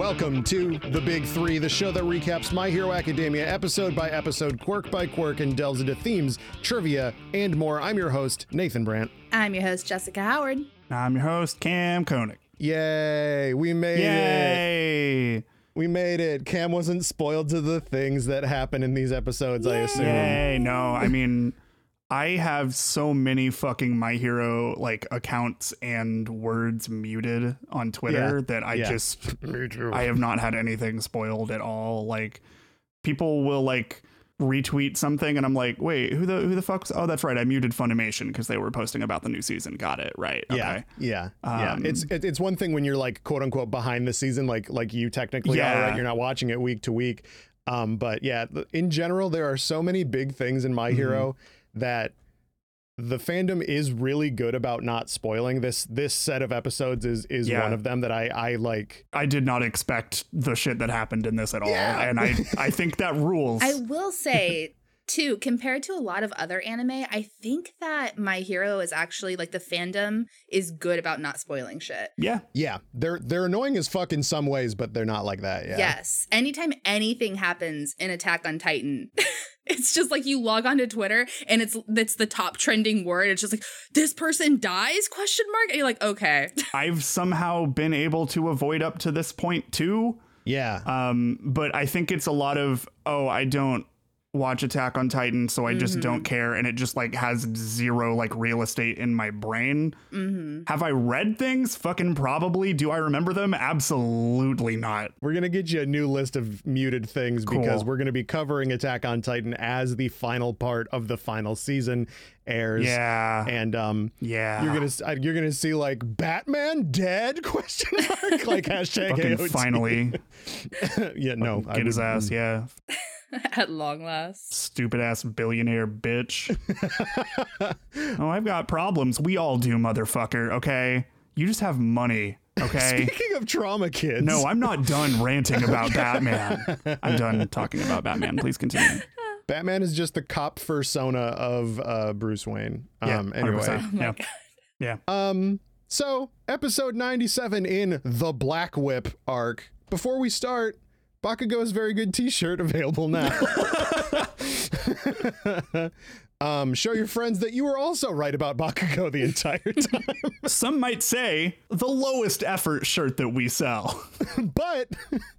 Hello and welcome to The Big Three, the show that recaps My Hero Academia episode by episode, quirk by quirk, and delves into themes, trivia, and more. I'm your host, Nathan Brandt. I'm your host, Jessica Howard. I'm your host, Kam Koenig. Yay, we made it. Yay! We made it. Kam wasn't spoiled to the things that happen in these episodes, I assume. Yay! No, I mean, I have so many fucking My Hero like accounts and words muted on Twitter Yeah. that I Yeah. just. I have not had anything spoiled at all. Like people will like retweet something and I'm like, wait, who the who the fuck's oh that's right, I muted Funimation because they were posting about the new season. Got it. Right. Yeah, Okay. yeah, yeah. Um, It's it's one thing when you're like quote unquote behind the season, like like you technically are, Yeah. right? You're not watching it week to week. Um, but yeah, in general, there are so many big things in Mm-hmm. My Hero that the fandom is really good about not spoiling. This this set of episodes is is Yeah. one of them that I I like. I did not expect the shit that happened in this at all. Yeah. And I I think that rules. I will say, too, compared to a lot of other anime, I think that My Hero is actually like the fandom is good about not spoiling shit. yeah. Yeah, they're they're annoying as fuck in some ways, but they're not like that. Yeah. Yes. Anytime anything happens in Attack on Titan, it's just like you log onto Twitter and it's it's the top trending word. It's just like this person dies question mark and you're like okay. I've somehow been able to avoid up to this point too. Yeah. Um, but I think it's a lot of oh, I don't watch Attack on Titan, so I just Mhm. don't care, and it just like has zero like real estate in my brain. hmm Have I read things? Fucking probably. Do I remember them? Absolutely not. We're gonna get you a new list of muted things because we're gonna be covering Attack on Titan as the final part of the final season airs. Yeah. And um, yeah. you're gonna you're gonna see like Batman dead question mark like hashtag fucking AOT. finally yeah no I get his would- ass. Yeah. At long last. Stupid ass billionaire bitch. oh, I've got problems. We all do, motherfucker. Okay. You just have money. Okay. Speaking of trauma kids, No, I'm not done ranting about Batman. I'm done talking about Batman. Please continue. Batman is just the cop persona of uh, Bruce Wayne. Yeah, Um, anyway, Oh my Yeah. god. Yeah. Um, so episode 97 in the Black Whip arc. Before we start, Bakugo's very good t-shirt available now. um, show your friends that you were also right about Bakugo the entire time. Some might say the lowest effort shirt that we sell. but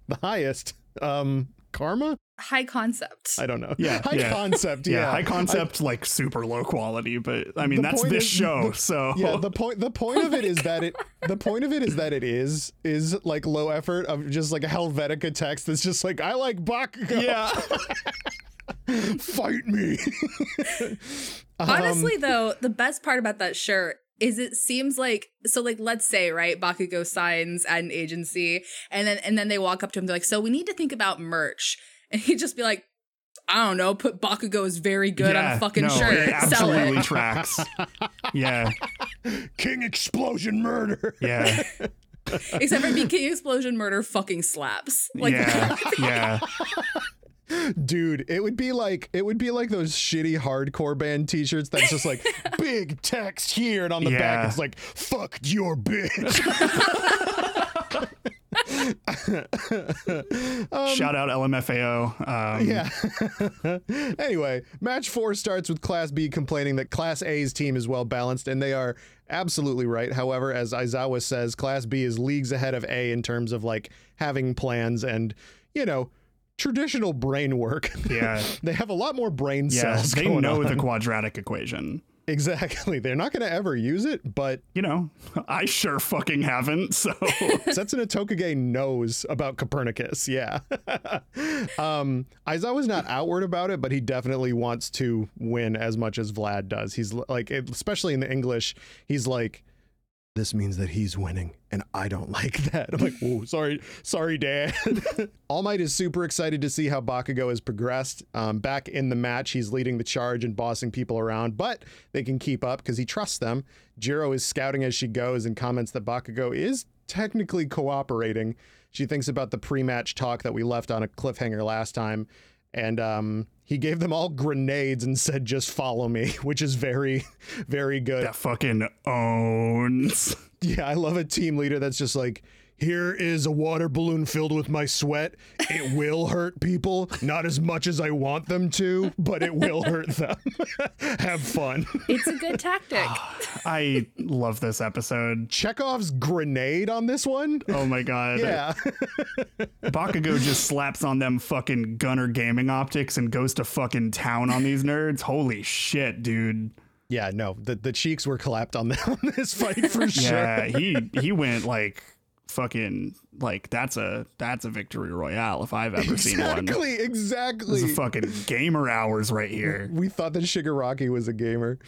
the highest. Um, karma? High concept. I don't know. Yeah, High yeah. concept, Yeah, yeah. high concept, like super low quality, but I mean that's this is- show, the- so yeah the point the point of it is that it the point of it is that it is is like low effort of just like a helvetica text that's just like i like bakugo yeah. fight me Um, Honestly, though, the best part about that shirt is it seems like so like let's say right Bakugo signs at an agency and then and then they walk up to him they're like so we need to think about merch. And he'd just be like I don't know put Bakugo is very good on a fucking no, shirt. It sell absolutely it tracks. Yeah, king explosion murder. Yeah, except for King Explosion Murder fucking slaps. Like yeah, yeah. Dude it would be like it would be like those shitty hardcore band t-shirts that's just like big text here and on the back it's like fuck your bitch Um, Shout out LMFAO. Um, Yeah. anyway, match four starts with Class B complaining that Class A's team is well balanced, and they are absolutely right. However, as Aizawa says, Class B is leagues ahead of A in terms of like having plans and, you know, traditional brain work. Yeah. they have a lot more brain Yeah, cells. they know on. the quadratic equation. exactly. They're not going to ever use it, but You know, I sure fucking haven't. So Setsuna Tokage knows about Copernicus. Yeah. um, Aizawa's not outward about it, but he definitely wants to win as much as Vlad does. He's like, especially in the English, he's like, this means that he's winning, and I don't like that. I'm like, whoa, sorry, sorry, Dad. All Might is super excited to see how Bakugo has progressed. Um, back in the match, he's leading the charge and bossing people around, but they can keep up because he trusts them. Jiro is scouting as she goes and comments that Bakugo is technically cooperating. She thinks about the pre-match talk that we left on a cliffhanger last time, and um, he gave them all grenades and said, "Just follow me," which is very, very good. that fucking owns. Yeah, I love a team leader that's just like, here is a water balloon filled with my sweat. It will hurt people, not as much as I want them to, but it will hurt them. Have fun. It's a good tactic. I love this episode. Chekhov's grenade on this one. Oh my god. Yeah. Bakugo just slaps on them fucking gunner gaming optics and goes to fucking town on these nerds. Holy shit, dude. yeah, no, the, the cheeks were clapped on, the, on this fight for sure. Yeah, he he went like fucking like that's a that's a victory royale if I've ever seen one. Exactly, exactly. This is fucking gamer hours right here. we thought that Shigaraki was a gamer.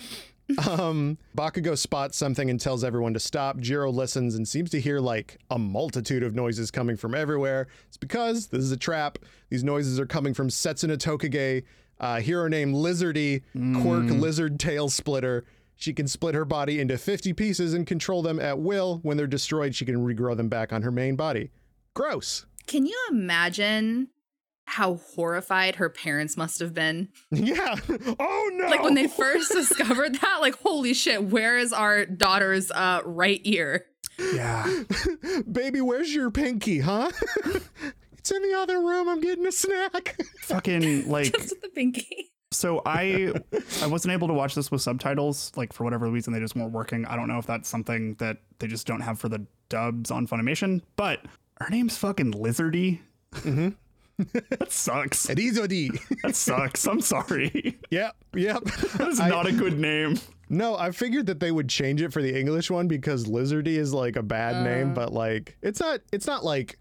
Um, Bakugo spots something and tells everyone to stop. Jiro listens and seems to hear like a multitude of noises coming from everywhere. It's because this is a trap. These noises are coming from Setsuna Tokage, uh, hero named Lizardy, Quirk Lizard Tail Splitter. She can split her body into 50 pieces and control them at will. When they're destroyed, she can regrow them back on her main body. Gross. Can you imagine how horrified her parents must have been? Yeah. Oh no. Like when they first discovered that, like, holy shit, where is our daughter's uh right ear? Yeah. Baby, where's your pinky, huh? it's in the other room. I'm getting a snack. fucking like Just with the pinky. So I I wasn't able to watch this with subtitles like for whatever reason they just weren't working. I don't know if that's something that they just don't have for the dubs on Funimation, but her name's fucking Lizardy. Mm-hmm. that sucks. Erizodi. That sucks. I'm sorry. yep, yep. That is not a good name. no, I figured that they would change it for the English one because Lizardy is like a bad name, but like it's not it's not like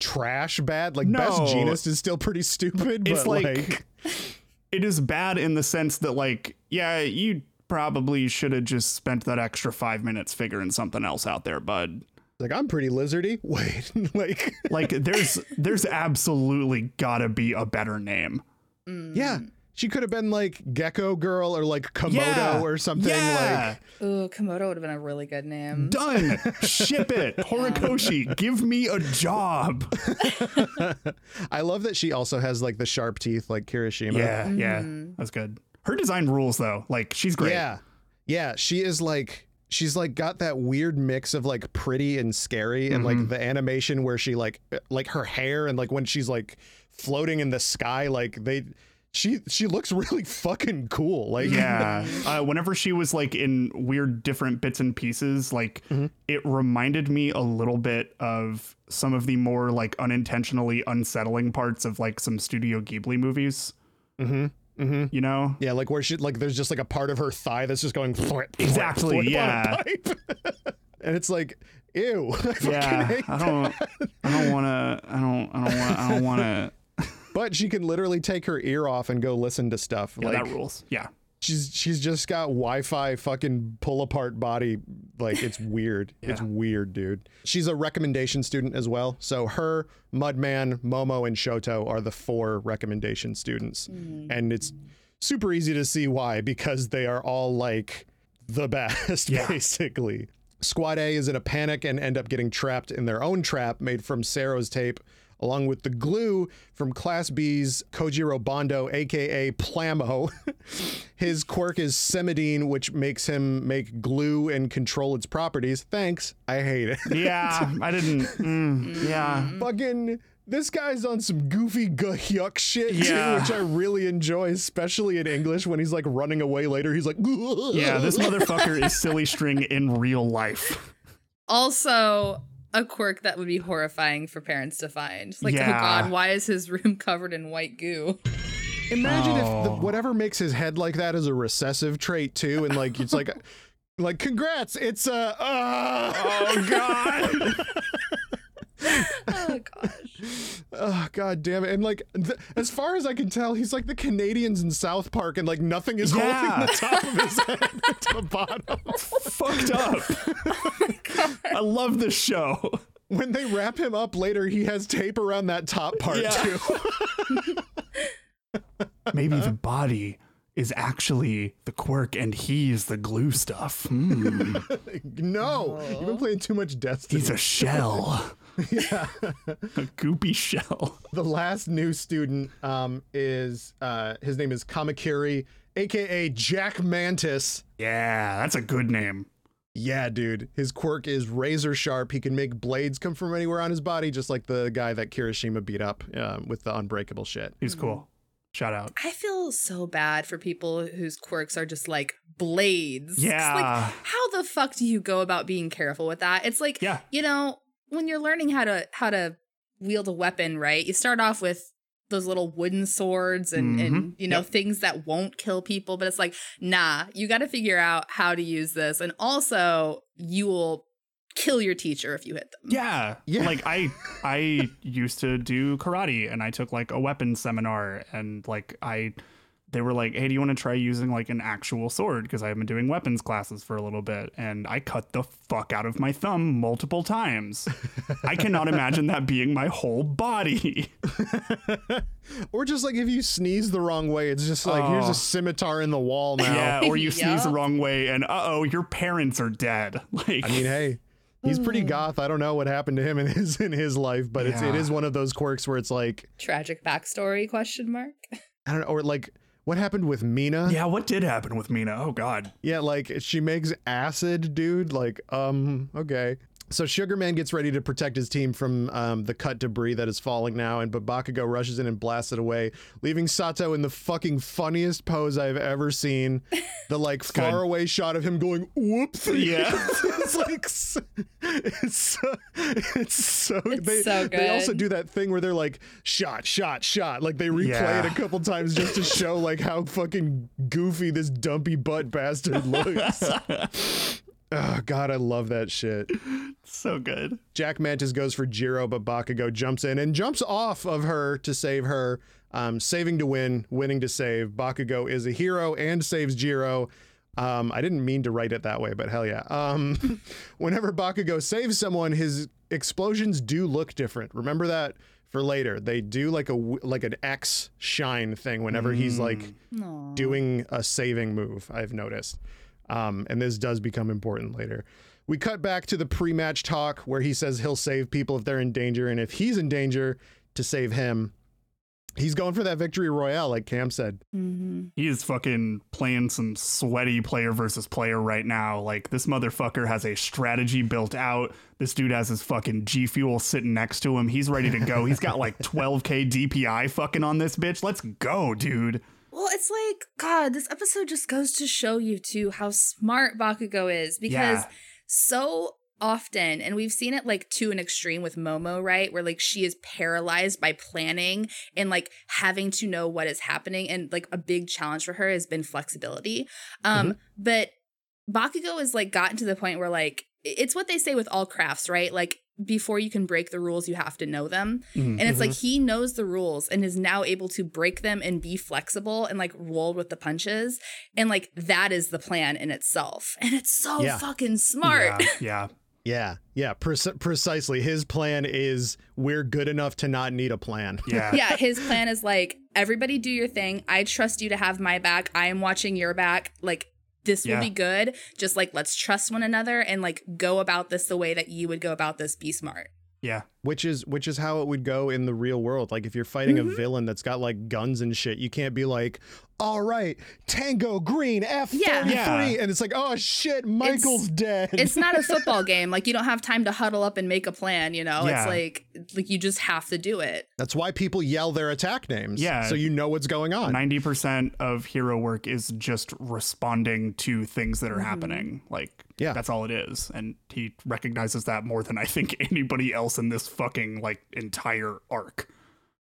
trash bad. Like Best No. Jeanist is still pretty stupid, It's but like, like, it is bad in the sense that like yeah, you probably should have just spent that extra 5 minutes figuring something else out there, bud. like I'm pretty lizardy. Wait, like Like there's there's absolutely got to be a better name. yeah. She could have been like Gecko Girl or like Komodo Yeah. or something Yeah. like Ooh, Komodo would have been a really good name. Done. Ship it. Horikoshi, give me a job. I love that she also has like the sharp teeth like Kirishima. Yeah, yeah. That's good. Her design rules though. Like she's great. Yeah. Yeah. She is like she's like got that weird mix of like pretty and scary and Mm-hmm. like the animation where she like like her hair and like when she's like floating in the sky, like they she she looks really fucking cool. Like Yeah. Uh, whenever she was like in weird different bits and pieces, like it reminded me a little bit of some of the more like unintentionally unsettling parts of like some Studio Ghibli movies. Mm-hmm. Mm-hmm. You know? Yeah, like where she like there's just like a part of her thigh that's just going flip, Exactly, flip yeah. and it's like, ew. I Yeah. I don't. I don't want to. I don't. I don't want. I don't want to. But she can literally take her ear off and go listen to stuff. Yeah, like that rules. Yeah. she's she's just got Wi-Fi fucking pull apart body. Like it's weird. It's weird, dude. She's a recommendation student as well. So her, Mudman, Momo, and Shoto are the four recommendation students, mm. and it's super easy to see why because they are all like the best, Yeah. basically. Squad A is in a panic and end up getting trapped in their own trap made from Sero's tape, along with the glue from Class B's Kojiro Bondo, aka Plamo. His quirk is Cemedine, which makes him make glue and control its properties. Thanks. I hate it. Yeah. I didn't. mm, yeah. Fucking. This guy's on some goofy yuck shit Yeah. too, which I really enjoy, especially in English when he's like running away later. He's like, Yeah. This motherfucker is silly string in real life. Also, a quirk that would be horrifying for parents to find. Like, Yeah. oh god, why is his room covered in white goo? Imagine if the, Oh. whatever makes his head like that is a recessive trait too, and like it's like, like congrats, it's a. Uh, Oh God. Oh gosh. oh god damn it! And like, th- as far as I can tell, he's like the Canadians in South Park, and like nothing is Yeah. holding the top of his head to the bottom. Fucked up. I love this show. When they wrap him up later, he has tape around that top part Yeah. too. Maybe the body is actually the quirk and he's the glue stuff. Hmm. no, you've been playing too much Destiny. He's a shell. yeah. A goopy shell. the last new student um, is uh, his name is Kamakiri, aka Jack Mantis. Yeah, that's a good name. Yeah, dude. His quirk is razor sharp. He can make blades come from anywhere on his body, just like the guy that Kirishima beat up um, with the unbreakable shit. He's cool. Shout out. I feel so bad for people whose quirks are just like blades. Yeah. Like, how the fuck do you go about being careful with that? It's like, Yeah. you know, when you're learning how to how to wield a weapon, right? You start off with those little wooden swords and and Mhm. you know Yep. things that won't kill people, but it's like, nah, you got to figure out how to use this, and also you will kill your teacher if you hit them. Yeah. Yeah. Like I I used to do karate and I took like a weapons seminar and like I they were like, "Hey, do you want to try using like an actual sword because I've been doing weapons classes for a little bit." And I cut the fuck out of my thumb multiple times. I cannot imagine that being my whole body. Or just like if you sneeze the wrong way, it's just like here's Oh. a scimitar in the wall now. yeah, or you sneeze the wrong way and uh-oh, your parents are dead. Like I mean, hey, he's pretty mm. goth. I don't know what happened to him in his in his life, but it's it Yeah. is one of those quirks where it's like Tragic backstory? Question mark. I don't know, or like what happened with Mina? Yeah, what did happen with Mina? Oh god. Yeah, like she makes acid, dude. Like, um, okay. So Sugarman gets ready to protect his team from um, the cut debris that is falling now, and but Bakugo rushes in and blasts it away, leaving Sato in the fucking funniest pose I've ever seen. The like good. far away shot of him going whoops. Yeah. it's like it's so it's so It's they so they also do that thing where they're like shot shot shot like they replay Yeah. it a couple times just to show like how fucking goofy this dumpy butt bastard looks. Oh god, I love that shit. So good. Jack Mantis goes for Jiro, but Bakugo jumps in and jumps off of her to save her. Um, saving to win, winning to save. Bakugo is a hero and saves Jiro. Um, I didn't mean to write it that way, but hell yeah. Um, whenever Bakugo saves someone, his explosions do look different. Remember that for later. They do like a w- like an X shine thing whenever he's like Aw. doing a saving move, I've noticed. Um, and this does become important later. We cut back to the pre match talk where he says he'll save people if they're in danger, and if he's in danger, to save him. He's going for that victory royale, like Kam said. Mhm. He is fucking playing some sweaty player versus player right now. Like this motherfucker has a strategy built out. This dude has his fucking G Fuel sitting next to him. He's ready to go. He's got like 12k DPI fucking on this bitch. Let's go, dude. Well, it's like, God, this episode just goes to show you too how smart Bakugo is because Yeah. so often, and we've seen it like to an extreme with Momo, right? Where like she is paralyzed by planning and like having to know what is happening. And like a big challenge for her has been flexibility. Um, but Bakugo has like gotten to the point where like it's what they say with all crafts, right? Like before you can break the rules, you have to know them. Mhm. And it's like he knows the rules and is now able to break them and be flexible and like roll with the punches. And like that is the plan in itself. And it's so Yeah. fucking smart. Yeah, yeah. Yeah, yeah, preci- precisely. His plan is we're good enough to not need a plan. Yeah. Yeah. his plan is like, everybody do your thing. I trust you to have my back. I am watching your back. Like, this will Yeah. be good. Just like, let's trust one another and like go about this the way that you would go about this. Be smart. Yeah. which is which is how it would go in the real world like if you're fighting Mhm. a villain that's got like guns and shit you can't be like all right tango green f33 Yeah. Yeah. and it's like oh shit michael's dead It's not a football game. Like, you don't have time to huddle up and make a plan, you know? Yeah. It's like, like you just have to do it. that's why people yell their attack names Yeah. so you know what's going on 90% of hero work is just responding to things that are Mhm. happening. Like, Yeah. that's all it is. And he recognizes that more than I think anybody else in this fucking, like, entire arc.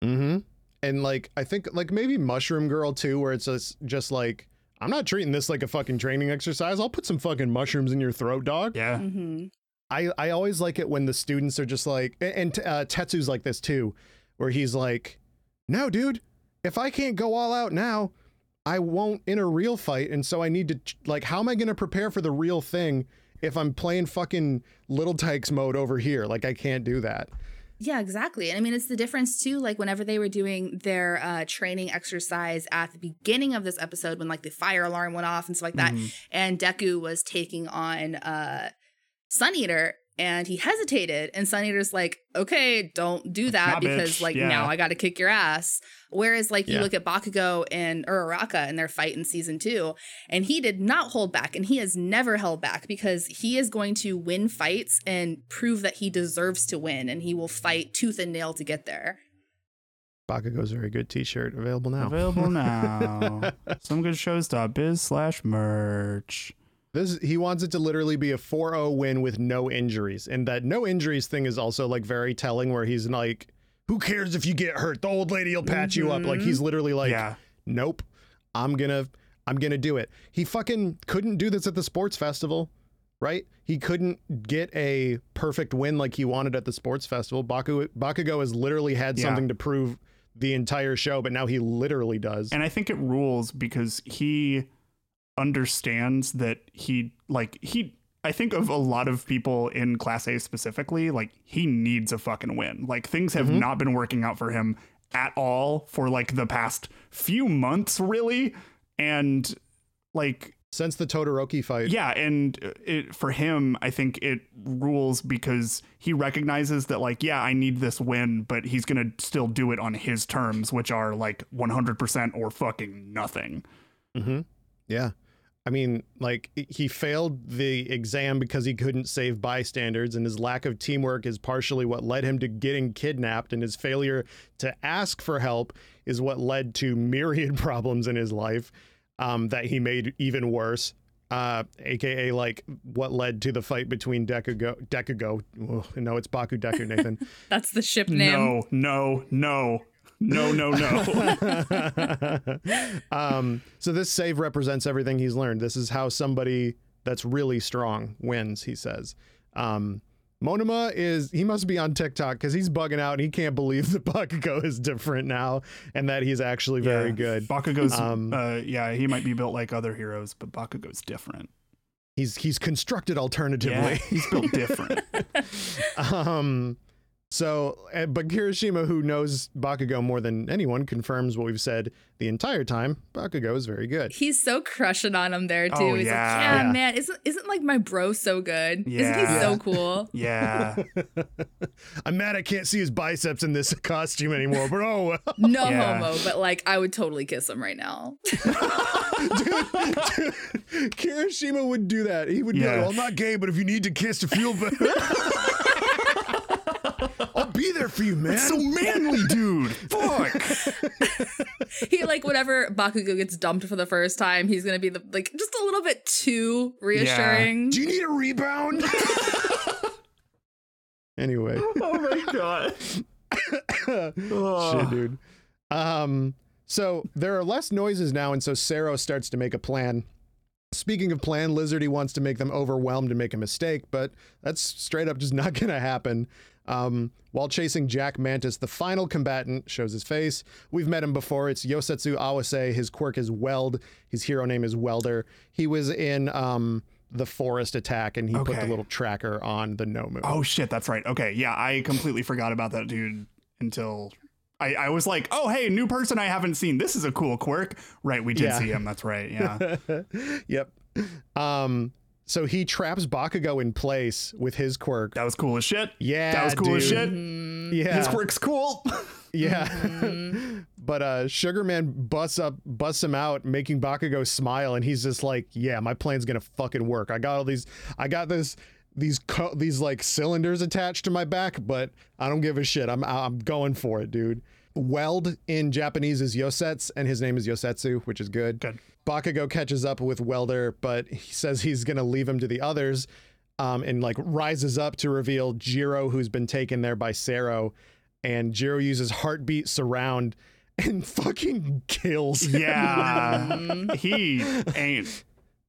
mm-hmm and like i think like maybe mushroom girl too where it's just just like i'm not treating this like a fucking training exercise i'll put some fucking mushrooms in your throat dog Yeah. Mm-hmm. I, I always like it when the students are just like, and and, uh, Tetsu's like this too, where he's like, no, dude, if I can't go all out now, I won't in a real fight. And so I need to, like, how am I going to prepare for the real thing if I'm playing fucking Little Tikes mode over here? Like, I can't do that. Yeah, exactly. And I mean, it's the difference too. Like, whenever they were doing their uh, training exercise at the beginning of this episode, when like the fire alarm went off and stuff like that, Mhm. and Deku was taking on uh, Sun Eater, and he hesitated and Sun Eater's like, okay, don't do that Nah, because bitch. like Yeah. now I gotta kick your ass. Whereas like you look at Bakugo and Uraraka in their fight in season two, and he did not hold back and he has never held back because he is going to win fights and prove that he deserves to win and he will fight tooth and nail to get there. Bakugo's very good t-shirt available now. Available now. Some good shows.biz slash merch. This he wants it to literally be a 4-0 win with no injuries. And that no injuries thing is also like very telling where he's like who cares if you get hurt? The old lady will patch you up. Like he's mm-hmm. literally like yeah. nope. I'm going to I'm going to do it. He fucking couldn't do this at the sports festival, right? He couldn't get a perfect win like he wanted at the sports festival. Baku Bakugo has literally had Yeah. something to prove the entire show, but now he literally does. And I think it rules because he understands that he like he I think of a lot of people in class A specifically, like he needs a fucking win. Like things have not been working out for him at all for like the past few months really. And like Since the Todoroki fight. yeah, and it for him, I think it rules because he recognizes that like, yeah, I need this win, but he's gonna still do it on his terms, which are like 100% or fucking nothing. Mm-hmm. Yeah. I mean, like he failed the exam because he couldn't save bystanders, and his lack of teamwork is partially what led him to getting kidnapped, and his failure to ask for help is what led to myriad problems in his life um, that he made even worse. Uh, aka like what led to the fight between Dekugo, Dekugo. Ugh, no, it's Baku Deku, Nathan. That's the ship name. No, no, no, no, no, no. um, so this save represents everything he's learned. This is how somebody that's really strong wins, he says. Um, Monoma is he must be on TikTok because he's bugging out and he can't believe that Bakugo is different now and that he's actually very Yeah. good. Bakugo's, Um, uh, yeah, he might be built like other heroes, but Bakugo's different. He's he's constructed Yeah, alternatively. he's built different. um so uh, but Kirishima who knows Bakugo more than anyone confirms what we've said the entire time. Bakugo is very good. He's so crushing on him there too. Oh, He's yeah. like, yeah, Yeah. man, isn't isn't like my bro so good? Isn't he Yeah. so cool? yeah, I'm mad I can't see his biceps in this costume anymore, but oh, No Yeah. homo, but like I would totally kiss him right now. dude Kirishima would do that. He would be like, Yeah. well, I'm not gay, but if you need to kiss to feel better, I'll be there for you, man. so manly, dude. Fuck. he like whenever Bakugo gets dumped for the first time, he's gonna be the like just a little bit too reassuring. do you need a rebound? anyway, Oh my god. shit, dude. Um, so there are less noises now, and so Sero starts to make a plan. Speaking of plan, Lizardy wants to make them overwhelmed and make a mistake, but that's straight up just not going to happen. Um, while chasing Jack Mantis, the final combatant shows his face. We've met him before. It's Yosetsu Awase. His quirk is Weld. His hero name is Welder. He was in um, the Forest Attack, and he put the little tracker on the Nomu. Oh shit, that's right. Okay, yeah, I completely forgot about that dude until I, I was like, oh hey, new person I haven't seen. This is a cool quirk. Right, we did Yeah. see him. That's right. Yeah. yep. Um, so he traps Bakugo in place with his quirk. That was cool as shit. Yeah, That was cool as dude. shit. Yeah. His quirk's cool. Yeah. Mm-hmm. but uh Sugarman busts up busts him out, making Bakugo smile, and he's just like, Yeah, my plan's gonna fucking work. I got all these I got this these co- these like cylinders attached to my back, but I don't give a shit. I'm I'm going for it, dude. Weld in Japanese is Yosets, and his name is Yosetsu, which is good. Good. Bakugo catches up with Welder, but he says he's gonna leave him to the others, um, and like rises up to reveal Jiro, who's been taken there by Sero, and Jiro uses heartbeat surround and fucking kills. him. Yeah. he ain't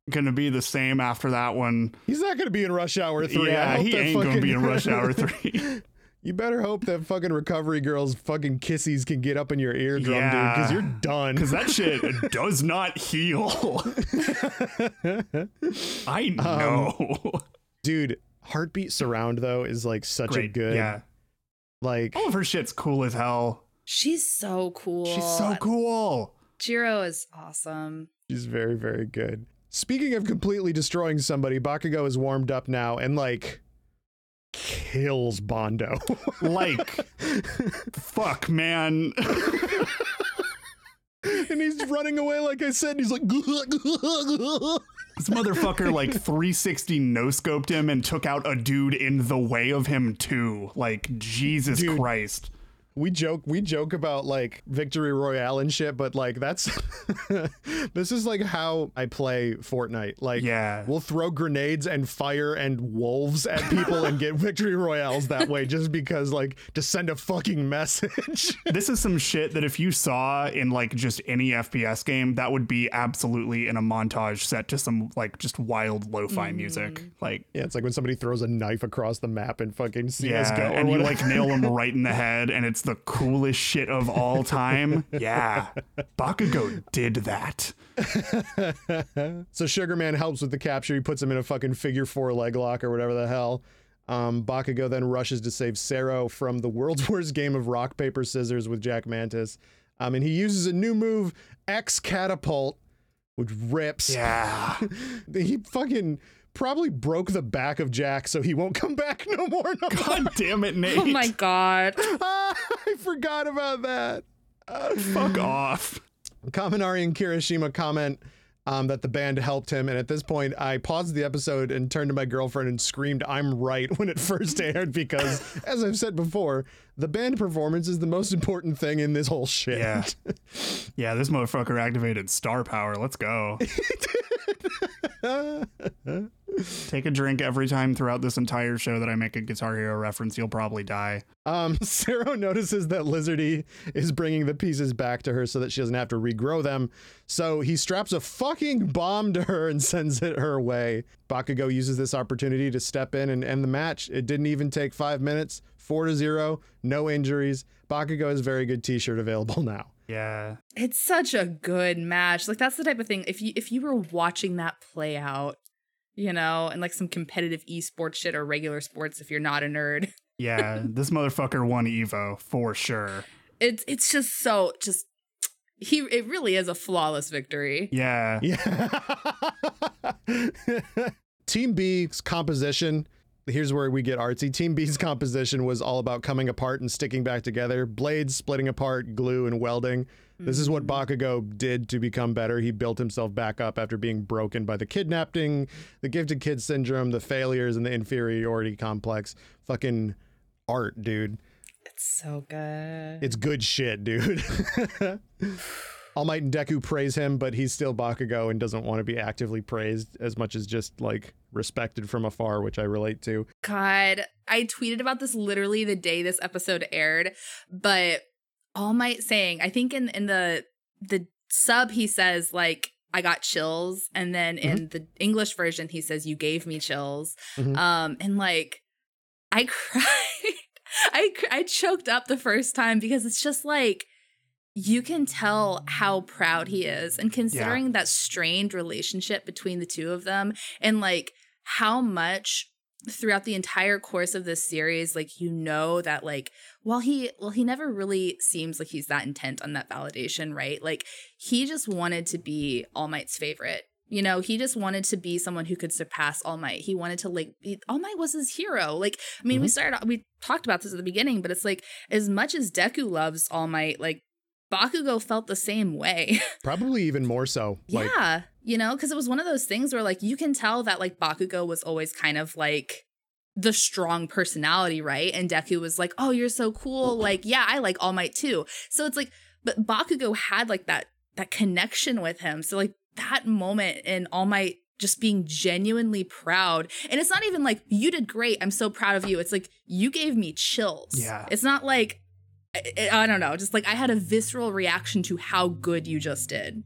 gonna be the same after that one. He's not gonna be in Rush Hour three. Yeah, he ain't gonna be in Rush Hour 3. You better hope that fucking recovery girl's fucking kissies can get up in your eardrum, dude, because you're done. Because that shit does not heal. I um, know. Dude, heartbeat surround though is like such a good Yeah. like All of her shit's cool as hell. She's so cool. She's so cool. Jiro is awesome. She's very, very good. Speaking of completely destroying somebody, Bakugo is warmed up now and like kills Bondo. Like, fuck, man. and he's running away, like I said. And he's like, This motherfucker like 360 no scoped him and took out a dude in the way of him too. Like Jesus Dude. Christ. We joke we joke about like victory royale and shit but like that's this is like how i play fortnite like Yeah. we'll throw grenades and fire and wolves at people and get victory royales that way just because like to send a fucking message This is some shit that if you saw in like just any FPS game, that would be absolutely in a montage set to some like just wild lo-fi mm. music. Like yeah it's like when somebody throws a knife across the map in fucking csgo yeah, or and you like nail him right in the head, and it's the coolest shit of all time. Yeah, Bakugo did that. So Sugar Man helps with the capture. He puts him in a fucking figure four leg lock or whatever the hell. Um, Bakugo then rushes to save Sero from the world's worst game of rock, paper, scissors with Jack Mantis. Um, and he uses a new move, X Catapult, which rips. Yeah, He fucking probably broke the back of Jack so he won't come back no more. No more. god damn it, Nate. Oh my god. Ah, I forgot about that. fuck off. Kaminari and Kirishima comment um, that the band helped him. And at this point, I paused the episode and turned to my girlfriend and screamed, I'm right when it first aired because, as I've said before, the band performance is the most important thing in this whole shit. Yeah, yeah. This motherfucker activated star power. Let's go. Take a drink every time throughout this entire show that I make a Guitar Hero reference. You'll probably die. Um, Sero notices that Lizardy is bringing the pieces back to her so that she doesn't have to regrow them. So he straps a fucking bomb to her and sends it her way. Bakugo uses this opportunity to step in and end the match. It didn't even take five minutes. Four to zero, no injuries. Bakugo has very good T-shirt available now. Yeah, It's such a good match. Like that's the type of thing if you if you were watching that play out, you know, and like some competitive esports shit or regular sports if you're not a nerd. yeah. this motherfucker won Evo for sure. It's it's just so just he it really is a flawless victory. Yeah, Yeah. Team B's composition. Here's where we get artsy. Team B's composition was all about coming apart and sticking back together, blades splitting apart, glue, and welding. This is what mm-hmm. Bakugo did to become better. He built himself back up after being broken by the kidnapping, the gifted kid syndrome, the failures, and the inferiority complex. Fucking art, dude. It's so good. It's good shit, dude. All Might and Deku praise him, but he's still Bakugo and doesn't want to be actively praised as much as just like respected from afar, which I relate to. God, I tweeted about this literally the day this episode aired, but All Might saying, I think in in the the sub he says like I got chills, and then in the English version he says you gave me chills, Mhm. um, and like I cried, I I choked up the first time because it's just like you can tell how proud he is and considering that strained relationship between the two of them and like how much throughout the entire course of this series like you know that like while he well he never really seems like he's that intent on that validation right? Like he just wanted to be all might's favorite. You know he just wanted to be someone who could surpass all might. He wanted to like he, all might was his hero. Like i mean we mm-hmm. started we talked about this at the beginning but it's like as much as deku loves all might like bakugo felt the same way Probably even more so. Like, yeah, you know, because it was one of those things where like you can tell that like Bakugo was always kind of like the strong personality, right? And Deku was like, "Oh, you're so cool." Like, yeah, I like All Might too. So it's like, but Bakugo had like that that connection with him. So like that moment in All Might just being genuinely proud. And it's not even like you did great. I'm so proud of you. It's like you gave me chills. Yeah. It's not like I, I don't know, just like I had a visceral reaction to how good you just did.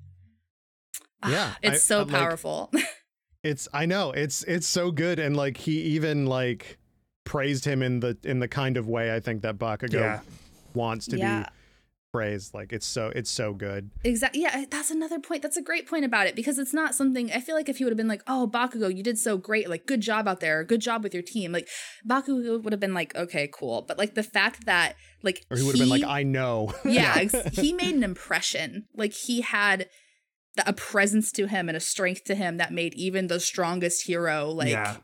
Ah, yeah, it's I- so I'm like- powerful. it's I know it's it's so good, and like he even like praised him in the in the kind of way I think that Bakugo Yeah. wants to Yeah. be praised. Like it's so it's so good. exactly. Yeah, that's another point. That's a great point about it because it's not something I feel like if he would have been like, "Oh, Bakugo, you did so great. Like, good job out there. Good job with your team." Like, Bakugo would have been like, "Okay, cool." But like the fact that like Or he would have been like, I know. yeah, he made an impression. Like he had the, a presence to him and a strength to him that made even the strongest hero like yeah.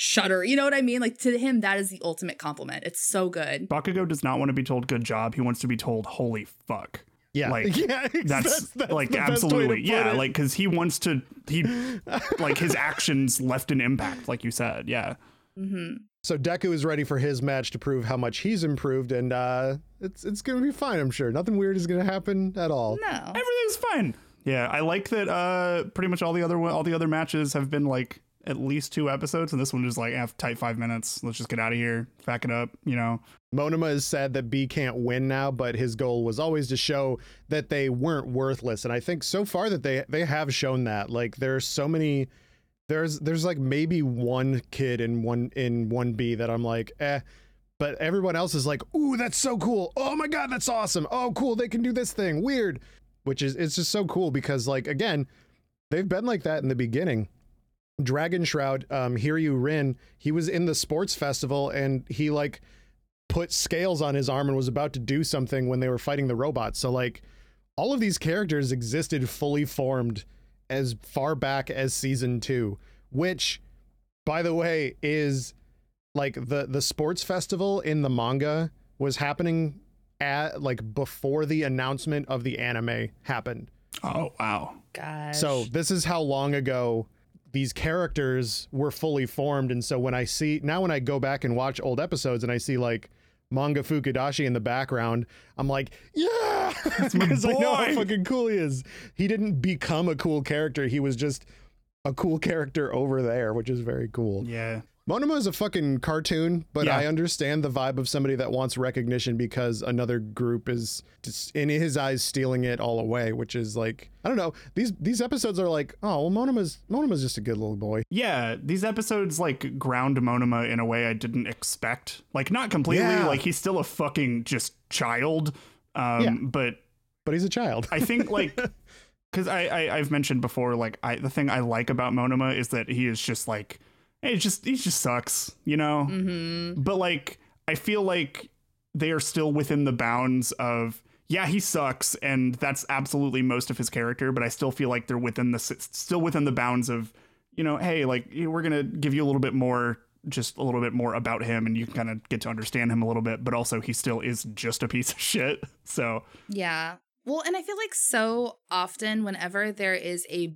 Shudder. You know what I mean? Like to him, that is the ultimate compliment. It's so good. Bakugo does not want to be told good job. He wants to be told holy fuck. Yeah, Like, yeah, That's, that's like the best way to absolutely yeah it. like because he wants to he like his actions left an impact like you said yeah hmm So Deku is ready for his match to prove how much he's improved, and uh, it's it's gonna be fine. I'm sure nothing weird is gonna happen at all. No. everything's fine yeah i like that uh pretty much all the other all the other matches have been like at least two episodes and this one is like ah, tight five minutes let's just get out of here back it up you know Monoma is sad that B can't win now, but his goal was always to show that they weren't worthless, and I think so far that they they have shown that. Like there's so many, there's there's like maybe one kid in one in one B that I'm like eh. But everyone else is like, ooh, that's so cool. Oh my god, that's awesome. Oh, cool, they can do this thing. Weird. Which is it's just so cool because like again, they've been like that in the beginning. Dragon Shroud, um, Hiryu Rin, he was in the sports festival and he like put scales on his arm and was about to do something when they were fighting the robots. So like all of these characters existed fully formed as far back as season 2, which by the way is like the the sports festival in the manga was happening at like before the announcement of the anime happened. oh wow Gosh. So this is how long ago these characters were fully formed, and so when I see now when I go back and watch old episodes and I see like manga Fukidashi in the background, I'm like, yeah, because I know how fucking cool he is. He didn't become a cool character; he was just a cool character over there, which is very cool. yeah Monoma is a fucking cartoon, but Yeah. I understand the vibe of somebody that wants recognition because another group is just, in his eyes stealing it all away, which is like I don't know. These these episodes are like, oh well Monoma's Monoma's just a good little boy. Yeah, these episodes like ground Monoma in a way I didn't expect. Like not completely, Yeah. like he's still a fucking just child. Um Yeah. but But he's a child. I think like because I, I I've mentioned before, like I the thing I like about Monoma is that he is just like hey, it's just he just sucks, you know. Mm-hmm. But like I feel like they are still within the bounds of yeah he sucks and that's absolutely most of his character but i still feel like they're within the still within the bounds of you know hey like we're gonna give you a little bit more just a little bit more about him and you can kind of get to understand him a little bit but also he still is just a piece of shit so Yeah. Well, and I feel like so often whenever there is a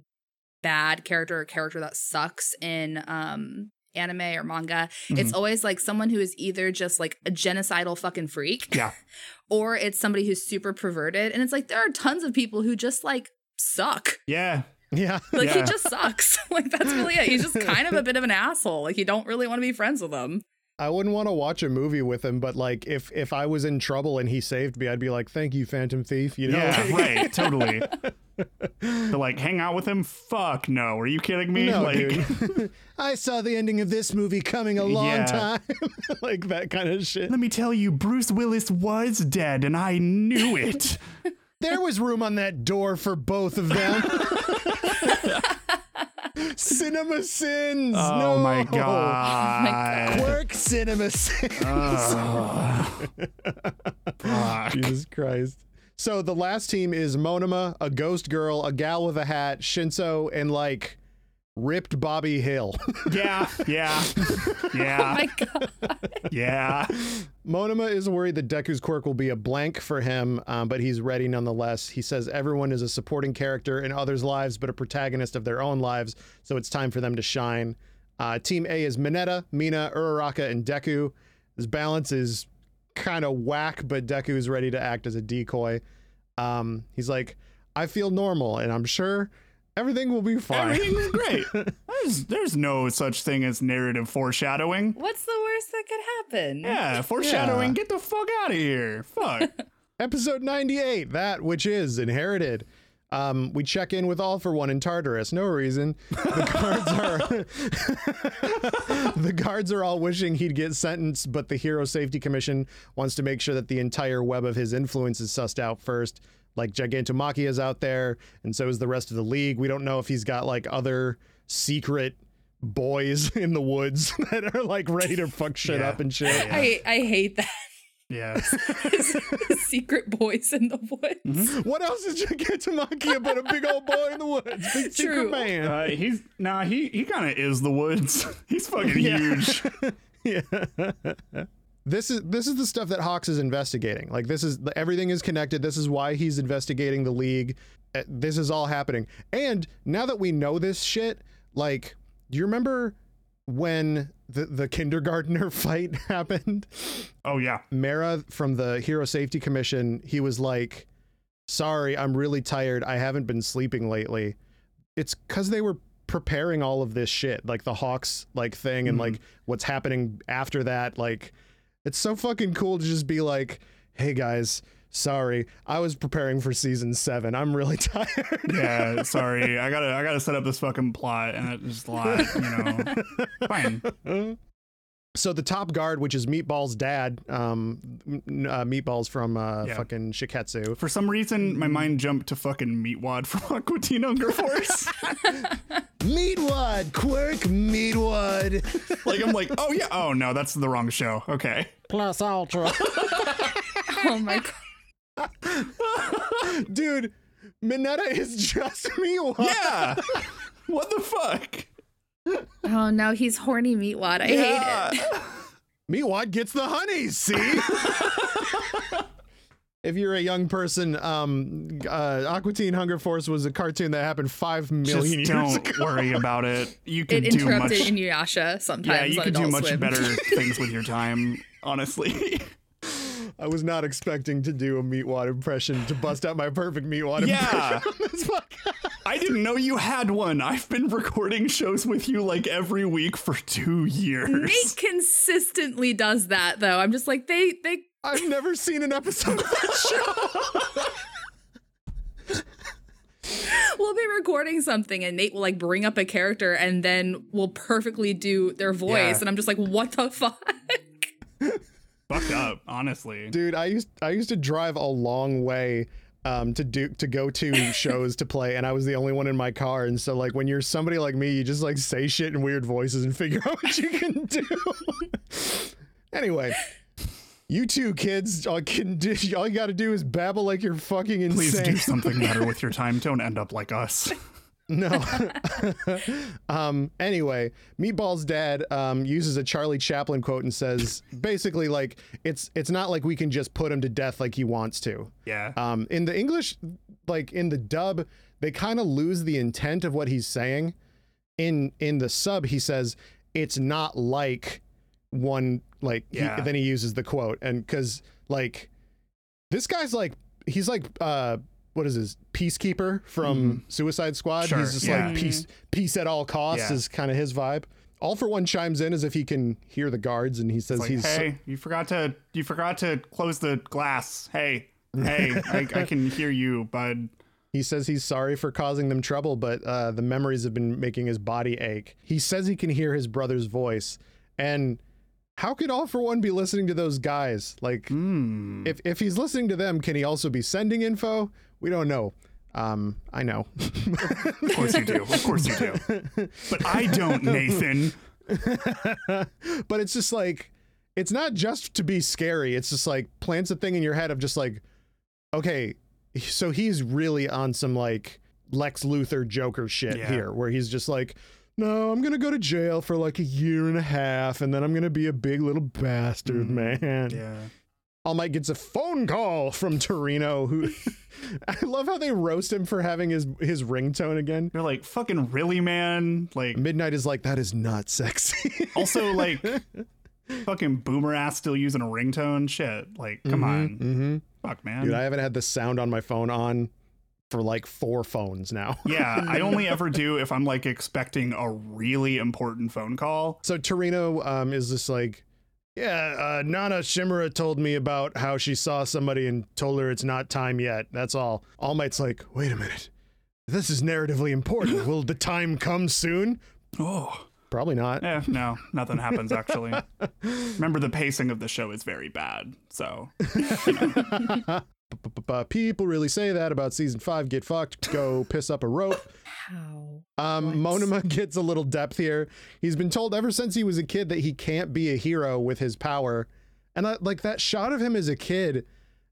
bad character or character that sucks in um anime or manga, it's always like someone who is either just like a genocidal fucking freak yeah or it's somebody who's super perverted. And it's like there are tons of people who just like suck. yeah yeah. Like Yeah. he just sucks. like that's really it. He's just kind of a bit of an asshole. Like you don't really want to be friends with him. I wouldn't want to watch a movie with him, but like if if I was in trouble and he saved me, I'd be like, "Thank you, Phantom Thief." You know, yeah right totally but like hang out with him fuck no are you kidding me No, like dude. I saw the ending of this movie coming a long Yeah. time, like that kind of shit. let me tell you bruce willis was dead and i knew it There was room on that door for both of them. Cinema sins. oh no. my oh god Quirk cinema sins. Fuck. Jesus Christ. So the last team is Monoma, a ghost girl, a gal with a hat, Shinso, and like ripped Bobby Hill. Yeah, yeah, Oh yeah, my god. yeah. Monoma is worried that Deku's quirk will be a blank for him, um, but he's ready nonetheless. He says everyone is a supporting character in others' lives, but a protagonist of their own lives, so it's time for them to shine. Uh, team A is Mineta, Mina, Uraraka, and Deku. His balance is kind of whack, but Deku is ready to act as a decoy. Um, he's like, I feel normal, and I'm sure everything will be fine. Everything's great. There's there's no such thing as narrative foreshadowing. What's the worst that could happen? Yeah, foreshadowing. Yeah. Get the fuck out of here. Fuck. Episode 98, that which is inherited. Um, we check in with All for One in Tartarus. No reason. The guards are the guards are all wishing he'd get sentenced, but the Hero Safety Commission wants to make sure that the entire web of his influence is sussed out first. Like Gigantomachia is out there, and so is the rest of the league. We don't know if he's got like other secret boys in the woods that are like ready to fuck shit Yeah. up and shit. I I hate that. Yeah. his, his secret boys in the woods. What else did you get to Makia but a big old boy in the woods? Big secret True. man. Uh, he's nah. He he kind of is the woods. he's fucking huge. yeah. this is this is the stuff that Hawks is investigating. Like this is everything is connected. This is why he's investigating the league. Uh, This is all happening. And now that we know this shit, like, do you remember when the the kindergartner fight happened? Oh yeah. Mera from the Hero Safety Commission, he was like, "Sorry, I'm really tired. I haven't been sleeping lately." It's cuz they were preparing all of this shit, like the Hawks like thing and mm-hmm. like what's happening after that, like it's so fucking cool to just be like, "Hey guys, sorry. I was preparing for season 7. I'm really tired." Yeah. Sorry. I gotta I gotta set up this fucking plot, and it's just a lot. You know. Fine. so the top guard, which is Meatball's dad, um uh, Meatballs from uh Yeah. fucking Shiketsu. For some reason, my mind jumped to fucking Meatwad from Aqua Hunger Force. Meatwad, quirk Meatwad. like I'm like, oh yeah, oh no, that's the wrong show. Okay. Plus Ultra. Oh my god. Dude, Mineta is just Meatwad. Yeah. what the fuck? Oh no, he's horny meatwad. I hate it. Meatwad gets the honeys, see? if you're a young person, um, uh, Aqua Teen Hunger Force was a cartoon that happened five million Just years don't ago. worry about it. You It could do much. interrupted Inuyasha sometimes. Yeah, you on could do much Swim. better things with your time, honestly. I was not expecting to do a Meatwad impression to bust out my perfect Meatwad Yeah. impression on this podcast. I didn't know you had one. I've been recording shows with you like every week for two years. Nate consistently does that though. I'm just like they they I've never seen an episode of that show. we'll be recording something and Nate will like bring up a character and then we'll perfectly do their voice Yeah. and I'm just like what the fuck? Fucked up, honestly. Dude, I used I used to drive a long way um, to do to go to shows to play, and I was the only one in my car. And so, like, when you're somebody like me, you just like say shit in weird voices and figure out what you can do. anyway, you two kids, all, can do, all you got to do is babble like you're fucking insane. Please do something better with your time. Don't end up like us. No. um, anyway, Meatball's dad um, uses a Charlie Chaplin quote and says basically like it's it's not like we can just put him to death like he wants to. Yeah. Um, in the English, like in the dub, they kind of lose the intent of what he's saying. In in the sub, he says it's not like one like. he- Yeah. then he uses the quote, and because like this guy's like he's like uh what is his peacekeeper from Suicide Squad. Mm-hmm. Sure, he's just yeah. like peace peace at all costs Yeah. is kind of his vibe. All for one chimes in as if he can hear the guards, and he says like, he's hey, you forgot to you forgot to close the glass. Hey, hey, I, I can hear you, bud. He says he's sorry for causing them trouble, but uh, the memories have been making his body ache. He says he can hear his brother's voice. And how could All for One be listening to those guys? Like, Hmm. if, if he's listening to them, can he also be sending info? We don't know. Um, I know. Of course you do. Of course you do. But I don't, Nathan. but it's just like, it's not just to be scary. It's just like plants a thing in your head of just like, okay, so he's really on some like Lex Luthor Joker shit Yeah. here, where he's just like, no, I'm gonna go to jail for like a year and a half, and then I'm gonna be a big little bastard, man. Yeah. All Might gets a phone call from Torino, who I love how they roast him for having his his ringtone again. They're like, fucking really, man? Like, Midnight is like, that is not sexy. also, like, fucking boomer ass still using a ringtone? Shit. Like, come on. hmm Fuck, man. Dude, I haven't had the sound on my phone on for like four phones now. yeah, I only ever do if I'm like expecting a really important phone call. So Torino um, is just like, yeah, uh, Nana Shimura told me about how she saw somebody and told her it's not time yet. That's all. All Might's like, wait a minute. This is narratively important. Will the time come soon? Oh. Probably not. Eh, no, nothing happens actually. Remember, the pacing of the show is very bad. So, people really say that about season five. Get fucked. Go piss up a rope. How? Um, Monoma gets a little depth here. He's been told ever since he was a kid that he can't be a hero with his power, And I, like that shot of him as a kid,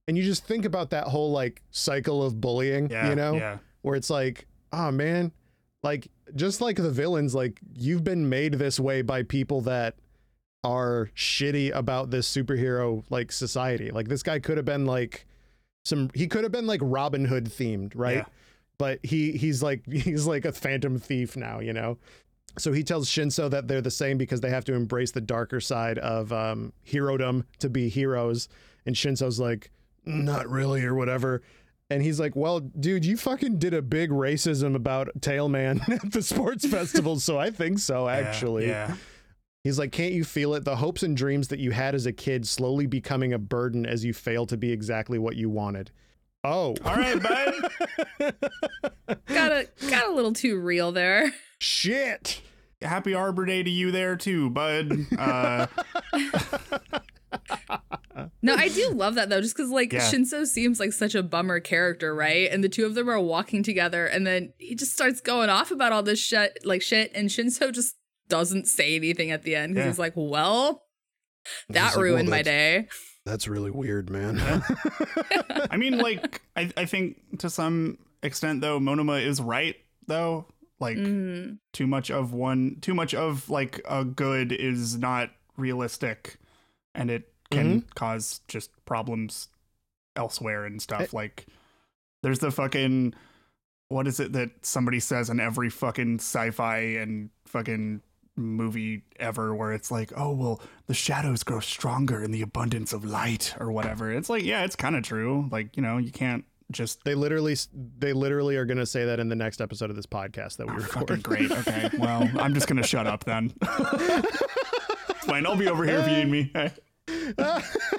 and you just think about that whole like cycle of bullying, Yeah, you know, yeah. where it's like, oh man, like just like the villains, like you've been made this way by people that are shitty about this superhero like society. Like this guy could have been like some he could have been like Robin Hood themed, right? Yeah. But he he's like he's like a phantom thief now, you know. So he tells Shinso that they're the same because they have to embrace the darker side of um herodom to be heroes. And Shinso's like, not really or whatever. And he's like, Well, dude, you fucking did a big racism about Tailman at the sports festival, so I think so, actually. Yeah. He's like, Can't you feel it? The hopes and dreams that you had as a kid slowly becoming a burden as you fail to be exactly what you wanted. Oh. All right, bud. got a got a little too real there. Shit. Happy Arbor Day to you there too, bud. Uh, No, I do love that though, just because like Yeah. Shinso seems like such a bummer character, right? And the two of them are walking together, and then he just starts going off about all this shit, like shit, and Shinso just doesn't say anything at the end because Yeah. he's like, "Well, that He's like, ruined "Well, my day." That's really weird, man. I mean, like, I, I think to some extent though, Monoma is right though. Like, Mhm. too much of one, too much of like a good is not realistic, and it can cause just problems elsewhere and stuff. like, there's the fucking what is it that somebody says in every fucking sci-fi and fucking movie ever where it's like oh well the shadows grow stronger in the abundance of light or whatever it's like yeah it's kind of true like you know you can't just they literally they literally are gonna say that in the next episode of this podcast that we Oh, record. fucking great okay well i'm just gonna shut up then fine i'll be over here if you need me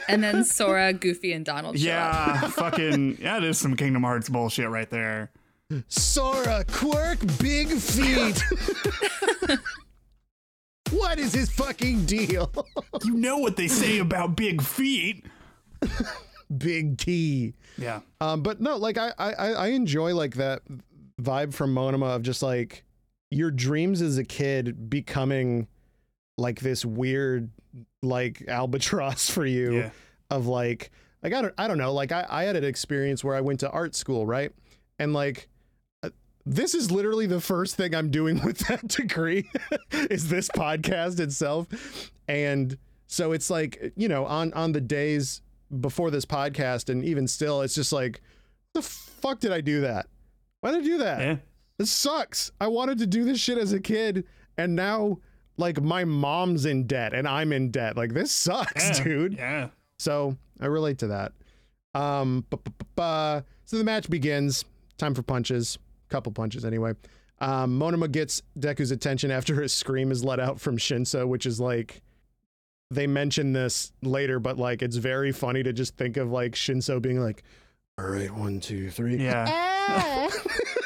And then Sora, Goofy, and Donald show up. yeah fucking yeah it is some kingdom hearts bullshit right there Sora, quirk, big feet. What is his fucking deal? you know what they say about big feet. Big T. yeah. Um, but no, like I, I, I enjoy like that vibe from Monoma of just like your dreams as a kid becoming like this weird like albatross for you yeah. of like like I don't I don't know. Like I I had an experience where I went to art school right? And like this is literally the first thing I'm doing with that degree is this podcast itself and so it's like you know on on the days before this podcast and even still it's just like the fuck did I do that why did I do that yeah this sucks. I wanted to do this shit as a kid, and now like my mom's in debt and I'm in debt. Like this sucks, yeah, dude. yeah So I relate to that. Um, so the match begins. Time for punches. Couple punches anyway. Um, Monoma gets Deku's attention after his scream is let out from Shinso, which is like they mention this later, but like it's very funny to just think of like Shinso being like, "All right, one, two, three, yeah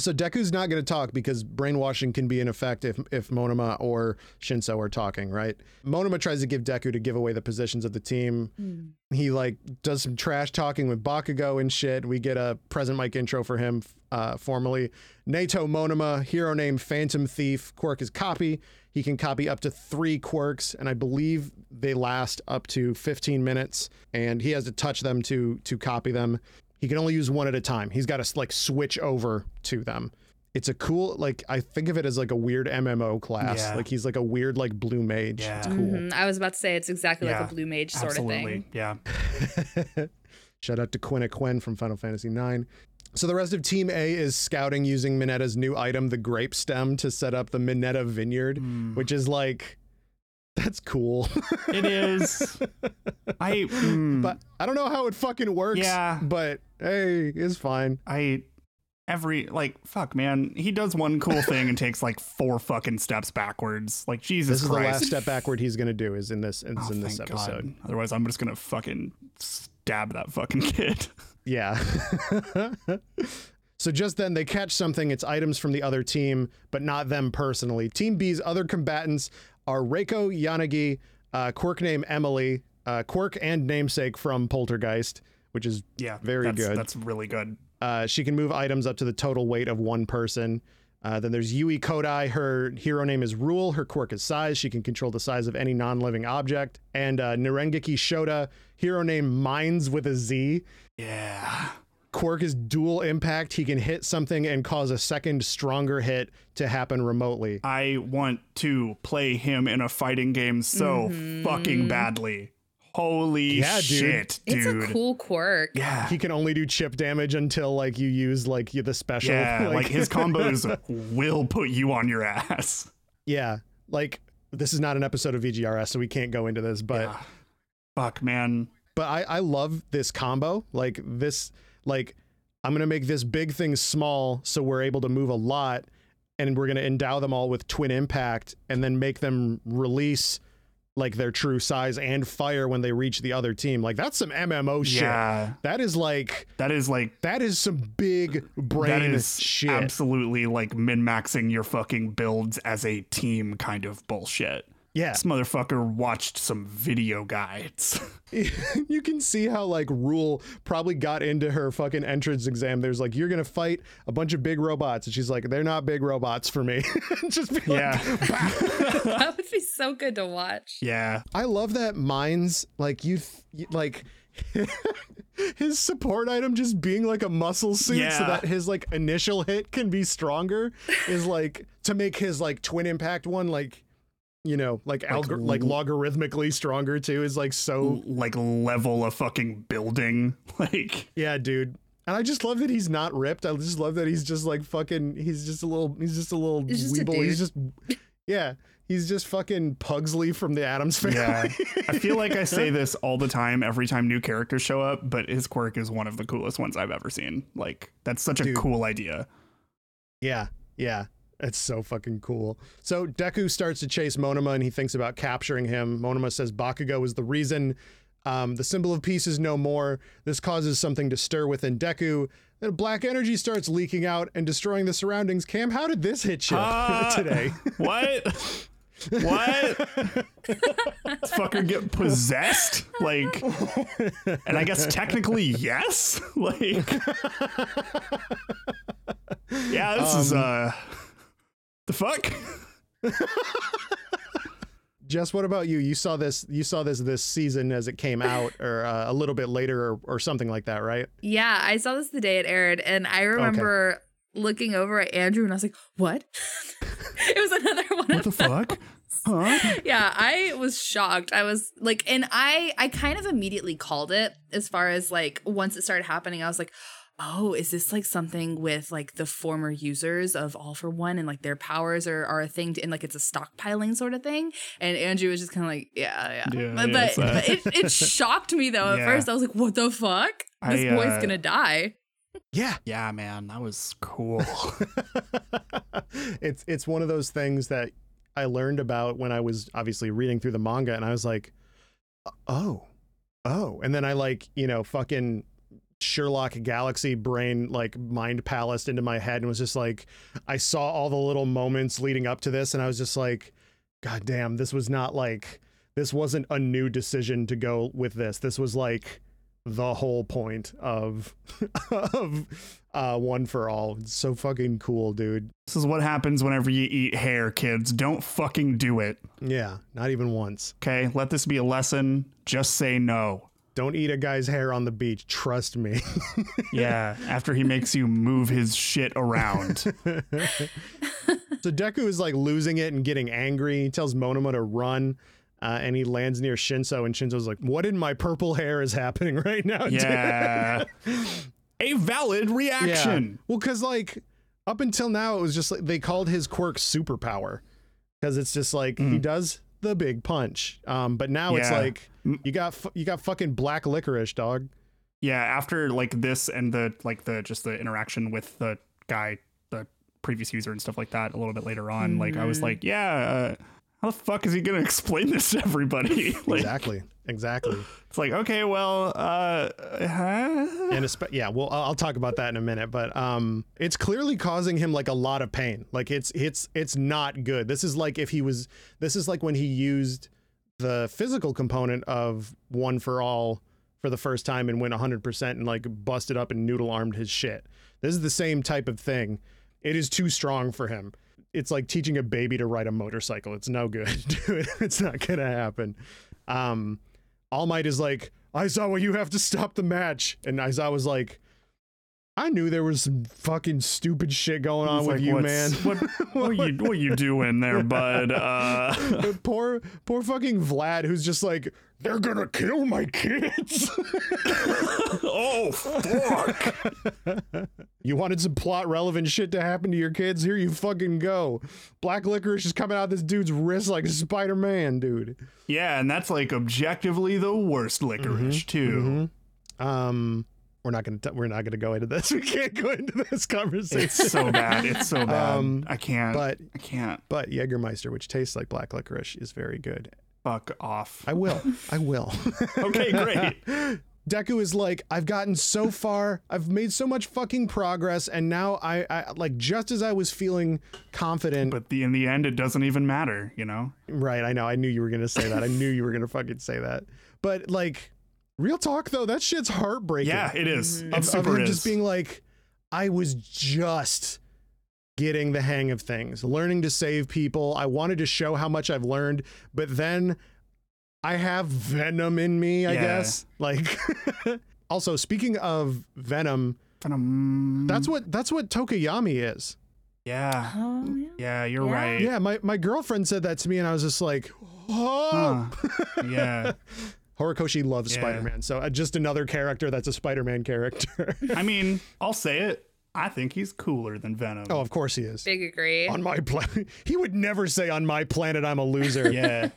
So Deku's not going to talk because brainwashing can be in effect if, if Monoma or Shinso are talking, right? Monoma tries to give Deku to give away the positions of the team. Hmm. He like does some trash talking with Bakugo and shit. We get a present mic intro for him uh, formally. Neito Monoma, hero name Phantom Thief. Quirk is copy. He can copy up to three quirks, and I believe they last up to 15 minutes. And he has to touch them to to copy them. He can only use one at a time. He's got to like switch over to them. It's a cool like I think of it as like a weird MMO class. Yeah. Like he's like a weird like blue mage. Yeah. It's cool. Mhm. I was about to say it's exactly Yeah, like a blue mage sort of thing. yeah Shout out to Quinn Quinn from Final Fantasy IX. So the rest of Team A is scouting using Mineta's new item, the grape stem, to set up the Minetta Vineyard, Hmm. which is like that's cool. it is i mm, but I don't know how it fucking works. Yeah. But hey, it's fine. I every like fuck man he does one cool thing and takes like four fucking steps backwards like jesus This is the christ last step backward he's gonna do is in this is Oh, in this episode. God. otherwise i'm just gonna fucking stab that fucking kid Yeah. so just then they catch something. It's items from the other team, but not them personally. Team B's other combatants are Reiko Yanagi, uh, quirk name Emily, uh, quirk and namesake from Poltergeist, which is yeah Very that's, good. that's really good uh, she can move items up to the total weight of one person. Uh, then there's Yui Kodai. Her hero name is Rule. Her quirk is size. She can control the size of any non-living object. And uh, Shota. Hero name Minds with a Z. Yeah. Quirk is dual impact. He can hit something and cause a second stronger hit to happen remotely. I want to play him in a fighting game so mm-hmm. fucking badly. Holy Yeah, shit, dude. It's a cool quirk. yeah. He can only do chip damage until like you use like the special. Yeah, like his combos will put you on your ass. yeah, like this is not an episode of VGRS, so we can't go into this, but. Yeah. Fuck, man. but I, I love this combo. Like this, like I'm gonna make this big thing small so we're able to move a lot, and we're gonna endow them all with twin impact, and then make them release like their true size and fire when they reach the other team. Like that's some MMO shit. Yeah. That is like That is like that is some big brain that is shit. absolutely like min maxing your fucking builds as a team kind of bullshit. Yeah. This motherfucker watched some video guides. you can see how like Rule probably got into her fucking entrance exam. There's like, you're gonna fight a bunch of big robots, and she's like, they're not big robots for me. Just be like, yeah. that would be so good to watch. yeah. I love that Mines like you, th- you- like. his support item just being like a muscle suit so that his like initial hit can be stronger is like to make his like twin impact one like you know like algor- like logarithmically stronger too is like so Like level a fucking building. Like Yeah, dude. And I just love that he's not ripped. I just love that he's just like fucking. He's just a little. He's just a little He's just a weeble. He's just. Yeah, he's just fucking Pugsley from the Addams family. Yeah. I feel like I say this all the time every time new characters show up, but his quirk is one of the coolest ones I've ever seen. Like that's such a Dude. cool idea. yeah, yeah. It's so fucking cool. So Deku starts to chase Monoma and he thinks about capturing him. Monoma says Bakugo is the reason. Um, the symbol of peace is no more. This causes something to stir within Deku. Then black energy starts leaking out and destroying the surroundings. Kam, how did this hit you Ah. today? What? what? fucker get possessed? Like and I guess technically yes? Like Yeah, this is uh the fuck? Jess, what about you? You saw this. You saw this this season as it came out, or uh, a little bit later, or, or something like that, right? Yeah, I saw this the day it aired, and I remember looking over at Andrew, and I was like, "What?" it was another one. What of the them. fuck? Huh? yeah i was shocked i was like and i i kind of immediately called it as far as like once it started happening i was like oh is this like something with like the former users of all for one and like their powers are, are a thing to, and like it's a stockpiling sort of thing? And andrew was just kind of like yeah yeah, Yeah, but, yeah, but, but it, it shocked me though at Yeah. first. I was like what the fuck? This I, boy's uh, gonna die. Yeah, Yeah, man, that was cool. it's it's one of those things that I learned about when I was obviously reading through the manga, and I was like, oh, oh, and then I like you know fucking Sherlock Galaxy brain like mind palaced into my head and was just like, I saw all the little moments leading up to this, and I was just like, God damn, this was not like this wasn't a new decision to go with this. This was like the whole point of of uh one for all. It's so fucking cool, dude. This is what happens whenever you eat hair, kids. Don't fucking do it. Yeah, not even once. Okay, let this be a lesson. Just say no. Don't eat a guy's hair on the beach. Trust me. Yeah, after he makes you move his shit around. so Deku is like losing it and getting angry. He tells Monoma to run. Uh, and he lands near Shinso, and Shinso's like, "What in my purple hair is happening right now?" Yeah. A valid reaction. yeah. reaction. Well, because like up until now, it was just like they called his quirk superpower, because it's just like he does the big punch. Um, but now it's like you got fu- you got fucking black licorice, dog. Yeah, after like this and the like the just the interaction with the guy, the previous user and stuff like that a little bit later on, like I was like, yeah, uh, how the fuck is he gonna explain this to everybody? like Exactly, exactly. it's like, okay, well, uh huh? and espe- yeah well I'll, I'll talk about that in a minute but um it's clearly causing him like a lot of pain like it's it's it's not good this is like if he was this is like when he used the physical component of one for all for the first time and went 100% and like busted up and noodle armed his shit this is the same type of thing It is too strong for him. It's like teaching a baby to ride a motorcycle. It's no good. It's not gonna happen. Um, All Might is like, I saw Aizawa, you have to stop the match, and Aizawa's like, I knew there was some fucking stupid shit going on with like, you, man. What, what you what you doing there, bud? Uh, poor, poor fucking Vlad, who's just like, they're gonna kill my kids. oh fuck! you wanted some plot relevant shit to happen to your kids? Here you fucking go. Black licorice is coming out this dude's wrist like a Spider Man, dude. Yeah, and that's like objectively the worst licorice too. Um, we're not gonna t- we're not gonna go into this. We can't go into this conversation. It's so bad. It's so bad. Um, I can't. but I can't. but Jägermeister, which tastes like black licorice, is very good. Fuck off. I will. I will. Okay, great. Deku is like, I've gotten so far, I've made so much fucking progress, and now I, I like just as I was feeling confident. But the in the end, it doesn't even matter. You know. right, I know, I knew you were gonna say that. I knew you were gonna fucking say that. But like, real talk though, that shit's heartbreaking. Yeah, it is. Mm-hmm. It of, of super him is. just being like, I was just getting the hang of things, learning to save people. I wanted to show how much I've learned, but then I have venom in me, I Yeah. guess. Like also speaking of venom, Venom. that's what that's what Tokoyami is. yeah. Oh, yeah. Yeah, you're Yeah. right. Yeah, my, my girlfriend said that to me and I was just like, oh. Huh. yeah. Horikoshi loves Yeah. Spider-Man. So uh, just another character that's a Spider-Man character. I mean, I'll say it. I think he's cooler than Venom. oh, of course he is. Big agree. on my planet. He would never say on my planet I'm a loser. yeah.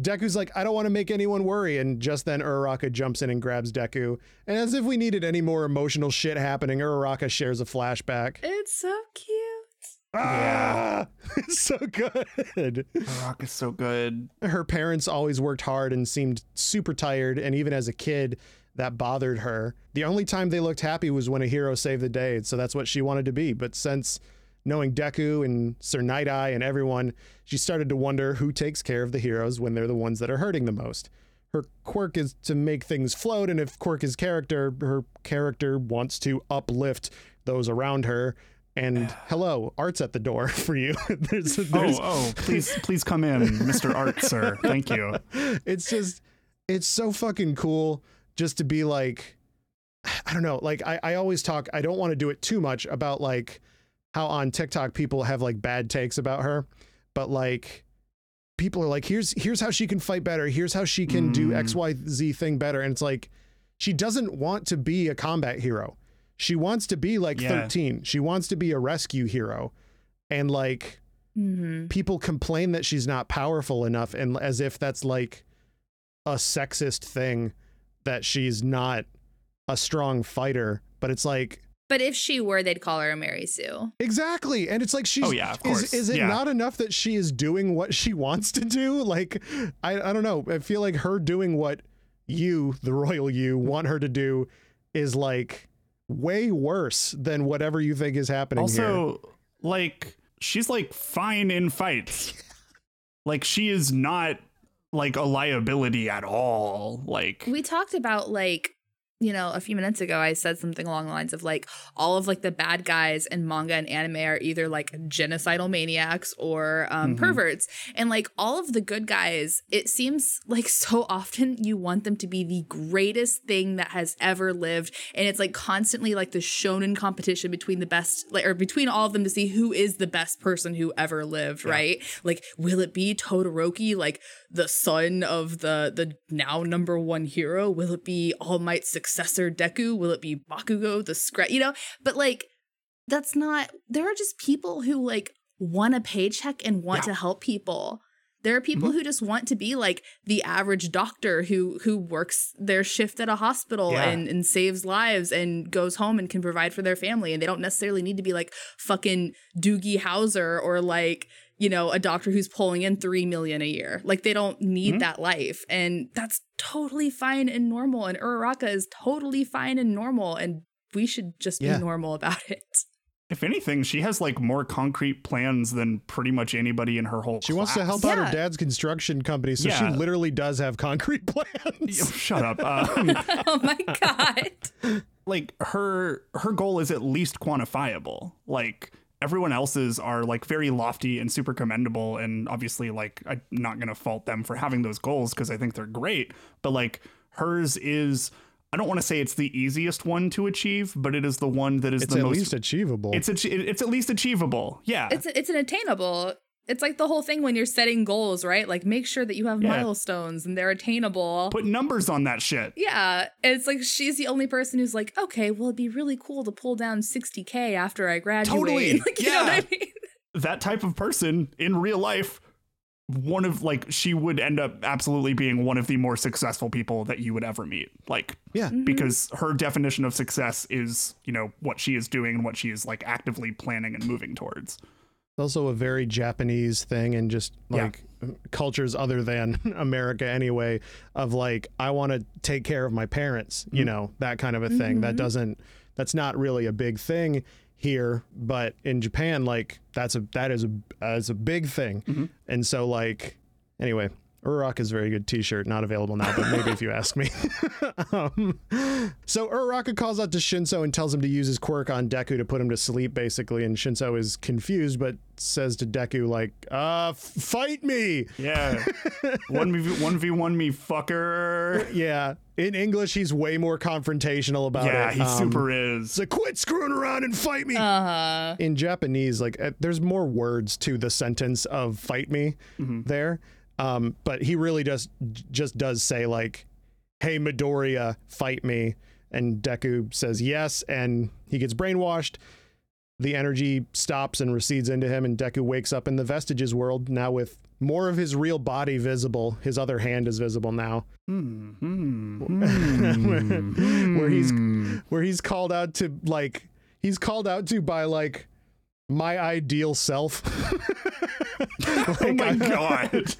Deku's like, I don't want to make anyone worry. And just then Uraraka jumps in and grabs Deku. And as if we needed any more emotional shit happening, Uraraka shares a flashback. It's so cute. Ah! It's so good. Rock is so good. Her parents always worked hard and seemed super tired. And even as a kid, that bothered her. The only time they looked happy was when a hero saved the day. So that's what she wanted to be. But since knowing Deku and Sir Nighteye and everyone, she started to wonder who takes care of the heroes when they're the ones that are hurting the most. Her quirk is to make things float, and if quirk is character, her character wants to uplift those around her. And hello, art's at the door for you. there's, there's, Oh, oh, please, please come in, Mr. Art, sir. Thank you. it's just it's so fucking cool just to be like i don't know like i, I always talk i don't want to do it too much about like how on tiktok people have like bad takes about her but like people are like here's here's how she can fight better here's how she can do Mm. xyz thing better and it's like she doesn't want to be a combat hero she wants to be like Yeah. 13 she wants to be a rescue hero and like Mm-hmm. people complain that she's not powerful enough and as if that's like a sexist thing that she's not a strong fighter but it's like But if she were, they'd call her a Mary Sue. exactly and it's like she's Oh, yeah, of is, course. is it Yeah. not enough that she is doing what she wants to do like I, I don't know i feel like her doing what you the royal you want her to do is like way worse than whatever you think is happening here Also, like, she's like fine in fights. like, she is not like a liability at all. Like, We talked about like you know, a few minutes ago, I said something along the lines of like all of like the bad guys in manga and anime are either like genocidal maniacs or um, Mhm. perverts. And like all of the good guys, it seems like so often you want them to be the greatest thing that has ever lived. And it's like constantly like the shonen competition between the best, like, or between all of them to see who is the best person who ever lived, right? Like, will it be Todoroki, like the son of the the now number one hero? Will it be All Might's successor Deku? Will it be Bakugo the scrap? You know, but like that's not. There are just people who like want a paycheck and want Yeah. to help people. There are people mm-hmm. who just want to be like the average doctor who who works their shift at a hospital Yeah. and, and saves lives and goes home and can provide for their family. And they don't necessarily need to be like fucking Doogie Howser or like, you know, a doctor who's pulling in three million a year. Like they don't need Mhm. that life. And that's totally fine and normal. And Uraraka is totally fine and normal. And we should just Yeah. be normal about it. if anything, she has like more concrete plans than pretty much anybody in her whole. she wants to class. help out her dad's construction company so she literally does have concrete Yo, plans Shut up. Um, oh my God. like her her goal is at least quantifiable. Like everyone else's are like very lofty and super commendable and obviously like i'm not going to fault them for having those goals because i think they're great but like hers is i don't want to say it's the easiest one to achieve but it is the one that is It's the at most least achievable. it's ach- it's at least achievable yeah It's it's an attainable. It's like the whole thing when you're setting goals, right? Like make sure that you have Yeah. milestones and they're attainable. put numbers on that shit yeah, it's like she's the only person who's like, okay, well, it'd be really cool to pull down 60k after I graduate. Totally, like, you know what yeah. I mean? that type of person in real life one of like she would end up absolutely being one of the more successful people that you would ever meet like yeah. Mm-hmm. because her definition of success is you know what she is doing and what she is like actively planning and moving towards It's also a very Japanese thing and just Yeah. like cultures other than America anyway of like I want to take care of my parents, you mm-hmm. know, that kind of a thing. That mm-hmm. doesn't that's not really a big thing here, but in Japan like that's a that is a as a big thing. Mm-hmm. And so like anyway, Uraraka is a very good t-shirt, not available now, but maybe if you ask me. um, so Uraraka calls out to Shinso and tells him to use his quirk on Deku to put him to sleep, basically. And Shinso is confused, but says to Deku, like, uh, f- fight me. yeah 1v1 1v1 me fucker Yeah. In English, he's way more confrontational about yeah it. Yeah, he Um, super is So quit screwing around and fight me. Uh-huh. in Japanese, like uh, there's more words to the sentence of "fight me" there, um, but he really just just does say like, "Hey Midoriya, fight me," and Deku says yes, and he gets brainwashed. The energy stops and recedes into him, and Deku wakes up in the vestiges world now with more of his real body visible. His other hand is visible now, hmm. Hmm. where he's hmm. where he's called out to like he's called out to by like my ideal self. oh my god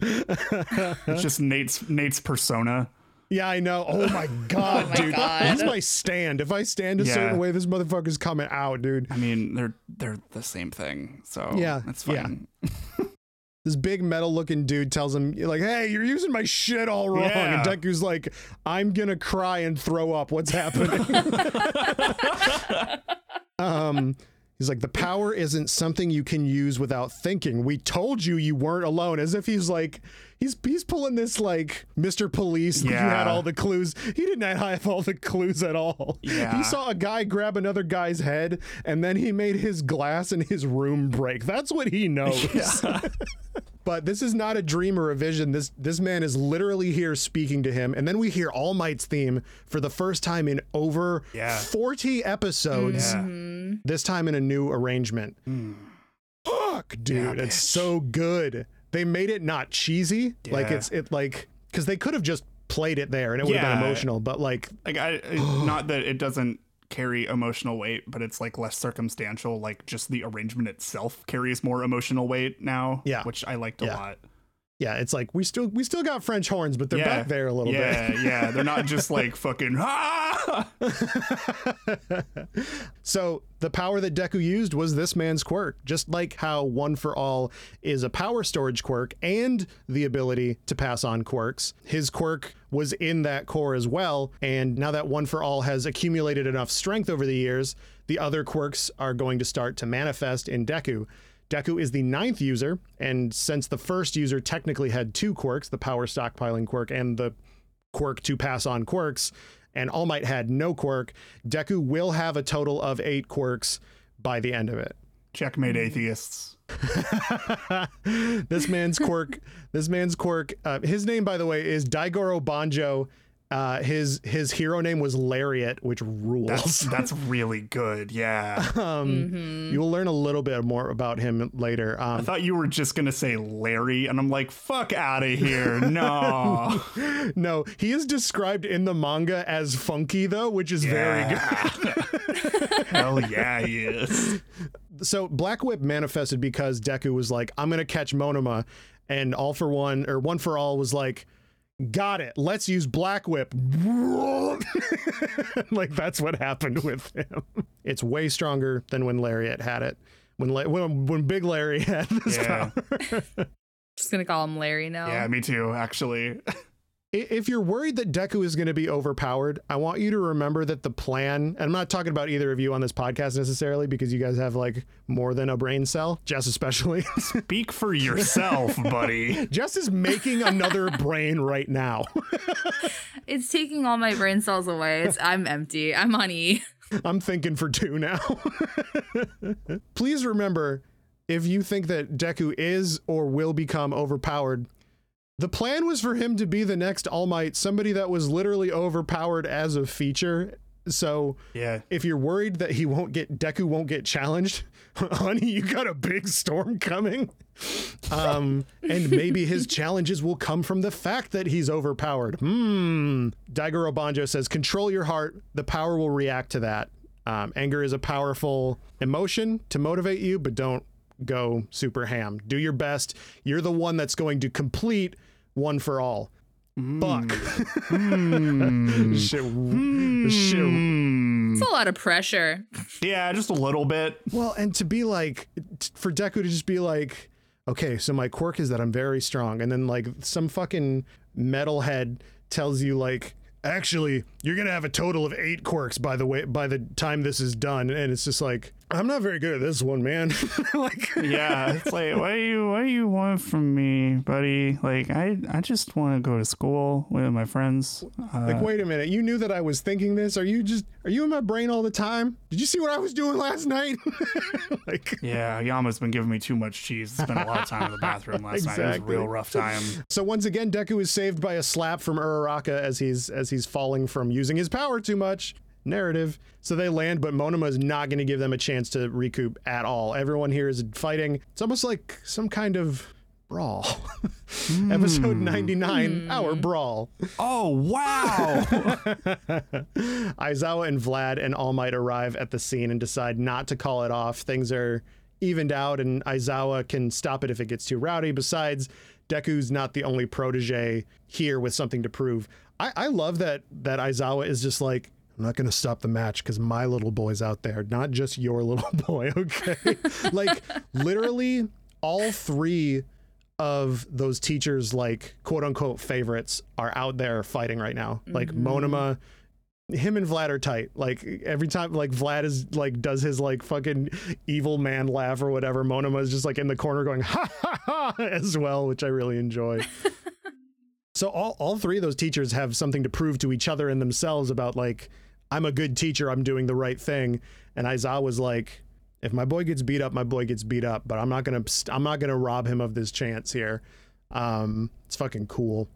it's just nate's nate's persona yeah, I know. Oh my god, Oh my dude. God. He's my stand. If I stand a Yeah. certain way, this motherfucker's coming out, dude. i mean they're they're the same thing so Yeah, that's yeah. fine This big metal looking dude tells him, like, hey, you're using my shit all wrong. Yeah. And Deku's like, I'm gonna cry and throw up. What's happening? um He's like, the power isn't something you can use without thinking. We told you you weren't alone. As if he's like, he's he's pulling this like Mr. Police. like, You had all the clues. He didn't have all the clues at all. Yeah. He saw a guy grab another guy's head, and then he made his glass in his room break. That's what he knows. Yeah. but this is not a dream or a vision. This this man is literally here speaking to him, and then we hear All Might's theme for the first time in over Yeah. 40 episodes. Mm-hmm. Yeah. This time in a new arrangement. Fuck, dude, Yeah, it's so good. They made it not cheesy, like it's it like because they could have just played it there and it would have Yeah. been emotional, but like like I not that it doesn't carry emotional weight, but it's like less circumstantial. Like just the arrangement itself carries more emotional weight now. Yeah. which I liked a Yeah. lot. Yeah, it's like we still we still got French horns, but they're yeah, back there a little bit. yeah, yeah. They're not just like fucking. Ah! So the power that Deku used was this man's quirk, just like how One for All is a power storage quirk and the ability to pass on quirks. His quirk was in that core as well, and now that One for All has accumulated enough strength over the years, the other quirks are going to start to manifest in Deku. Deku is the ninth user, and since the first user technically had two quirks, the power stockpiling quirk and the quirk to pass on quirks, and All Might had no quirk. Deku will have a total of eight quirks by the end of it. Checkmate atheists. this man's quirk, this man's quirk. Uh, his name, by the way, is Daigoro Banjo. Uh, his his hero name was Lariat, which rules. That's that's really good. Yeah. um, You will learn a little bit more about him later. I Um, thought you were just gonna say Larry, and I'm like, fuck out of here. No. no, he is described in the manga as funky though, which is very good. good. Hell yeah, he is. so Black Whip manifested because Deku was like, I'm gonna catch Monoma, and All for One or One for All was like, got it. Let's use Black Whip. like that's what happened with him. It's way stronger than when Lariat had it. When La- when, when Big Larry had this Yeah. power. Just gonna call him Larry now. Yeah, me too, actually. I- If you're worried that Deku is going to be overpowered, I want you to remember that the plan, and I'm not talking about either of you on this podcast necessarily because you guys have like more than a brain cell, Jess especially. Speak for yourself, buddy. Jess is making another brain right now. It's taking all my brain cells away. It's I'm empty. I'm on E. I'm thinking for two now. Please remember if you think that Deku is or will become overpowered, the plan was for him to be the next All Might, somebody that was literally overpowered as a feature. So Yeah. if you're worried that he won't get Deku won't get challenged, honey, you got a big storm coming. Um, and maybe his challenges will come from the fact that he's overpowered. Hmm. Daigoro Banjo says, "Control your heart. The power will react to that. Um, anger is a powerful emotion to motivate you, but don't go super ham. Do your best. You're the one that's going to complete one for all." Buck. shit, shit Hmm. It's a lot of pressure. Yeah, just a little bit. Well, and to be like, t- for Deku to just be like, okay, so my quirk is that I'm very strong, and then like some fucking metalhead tells you like, actually, you're gonna have a total of eight quirks by the way by the time this is done, and it's just like, I'm not very good at this one, man. like, Yeah, it's like, what do you, what do you want from me, buddy? Like, I, I just want to go to school with my friends. Uh, like, wait a minute, you knew that I was thinking this? Are you just, are you in my brain all the time? Did you see what I was doing last night? like, yeah, Yama's been giving me too much cheese. Spent a lot of time in the bathroom last night. It was a Exactly. real rough time. So once again, Deku is saved by a slap from Uraraka as he's as he's falling from using his power too much. Narrative. So they land, but Monoma is not going to give them a chance to recoup at all. Everyone here is fighting. It's almost like some kind of brawl. Episode hmm. 99, hmm. our brawl. Oh wow! Aizawa and Vlad and All Might arrive at the scene and decide not to call it off. Things are evened out, and Aizawa can stop it if it gets too rowdy. Besides, Deku's not the only protege here with something to prove. I, I love that that Aizawa is just like, I'm not gonna stop the match because my little boy's out there, not just your little boy, okay? like literally all three of those teachers like quote unquote favorites are out there fighting right now. Like mm-hmm. Monoma, him and Vlad are tight. Like every time like Vlad is like does his like fucking evil man laugh or whatever, Monoma is just like in the corner going ha ha ha as well, which I really enjoy. so all all three of those teachers have something to prove to each other and themselves about like I'm a good teacher, I'm doing the right thing. And Aizawa was like if my boy gets beat up, my boy gets beat up, but I'm not going to I'm not going to rob him of this chance here. Um it's fucking cool.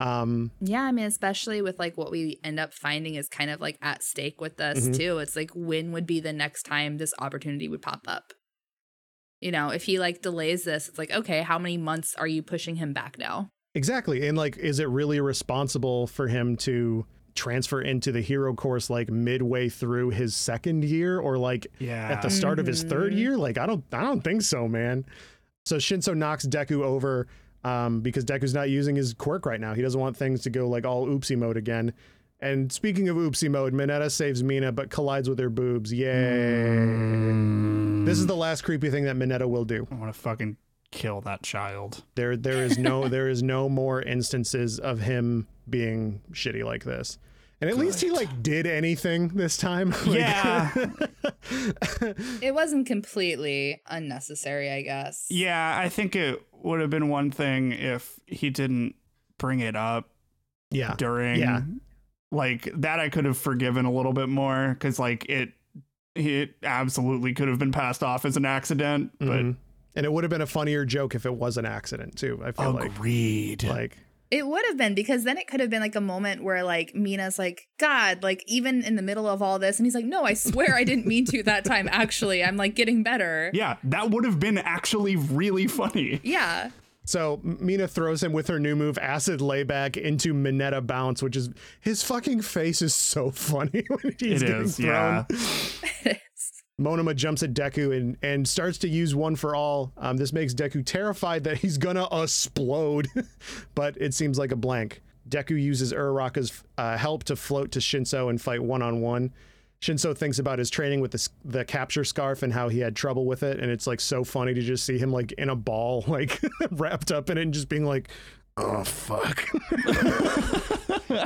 Um Yeah, I mean, especially with like what we end up finding is kind of like at stake with us Mhm. too. It's like when would be the next time this opportunity would pop up? You know, if he like delays this, it's like, okay, how many months are you pushing him back now? Exactly. And like, is it really responsible for him to transfer into the hero course like midway through his second year or like Yeah. at the start of his third Mhm. year? Like, I don't, I don't think so, man. So Shinso knocks Deku over um, because Deku's not using his quirk right now. He doesn't want things to go like all oopsie mode again. And speaking of oopsie mode, Mineta saves Mina but collides with her boobs. Yay. Mm. This is the last creepy thing that Mineta will do. I want to fucking kill that child. There there is no there is no more instances of him being shitty like this. And at least he like did anything this time. Like- Yeah. It wasn't completely unnecessary, I guess. yeah, I think it would have been one thing if he didn't bring it up yeah. during Yeah. like that I could have forgiven a little bit more cuz like it it absolutely could have been passed off as an accident, but Mhm. And it would have been a funnier joke if it was an accident too. I feel agreed. like like It would have been because then it could have been like a moment where like Mina's like, God, like even in the middle of all this, and he's like, No, I swear I didn't mean to that time. Actually, I'm like getting better. yeah, that would have been actually really funny. Yeah. so Mina throws him with her new move acid layback into Mineta bounce, which is his fucking face is so funny when he's It getting is, thrown. yeah. Monoma jumps at Deku and, and starts to use one for all. Um, this makes Deku terrified that he's gonna explode, but it seems like a blank. Deku uses Uraraka's uh, help to float to Shinso and fight one on one. Shinso thinks about his training with the, the capture scarf and how he had trouble with it, and it's like so funny to just see him like in a ball, like wrapped up in it, and just being like, oh fuck,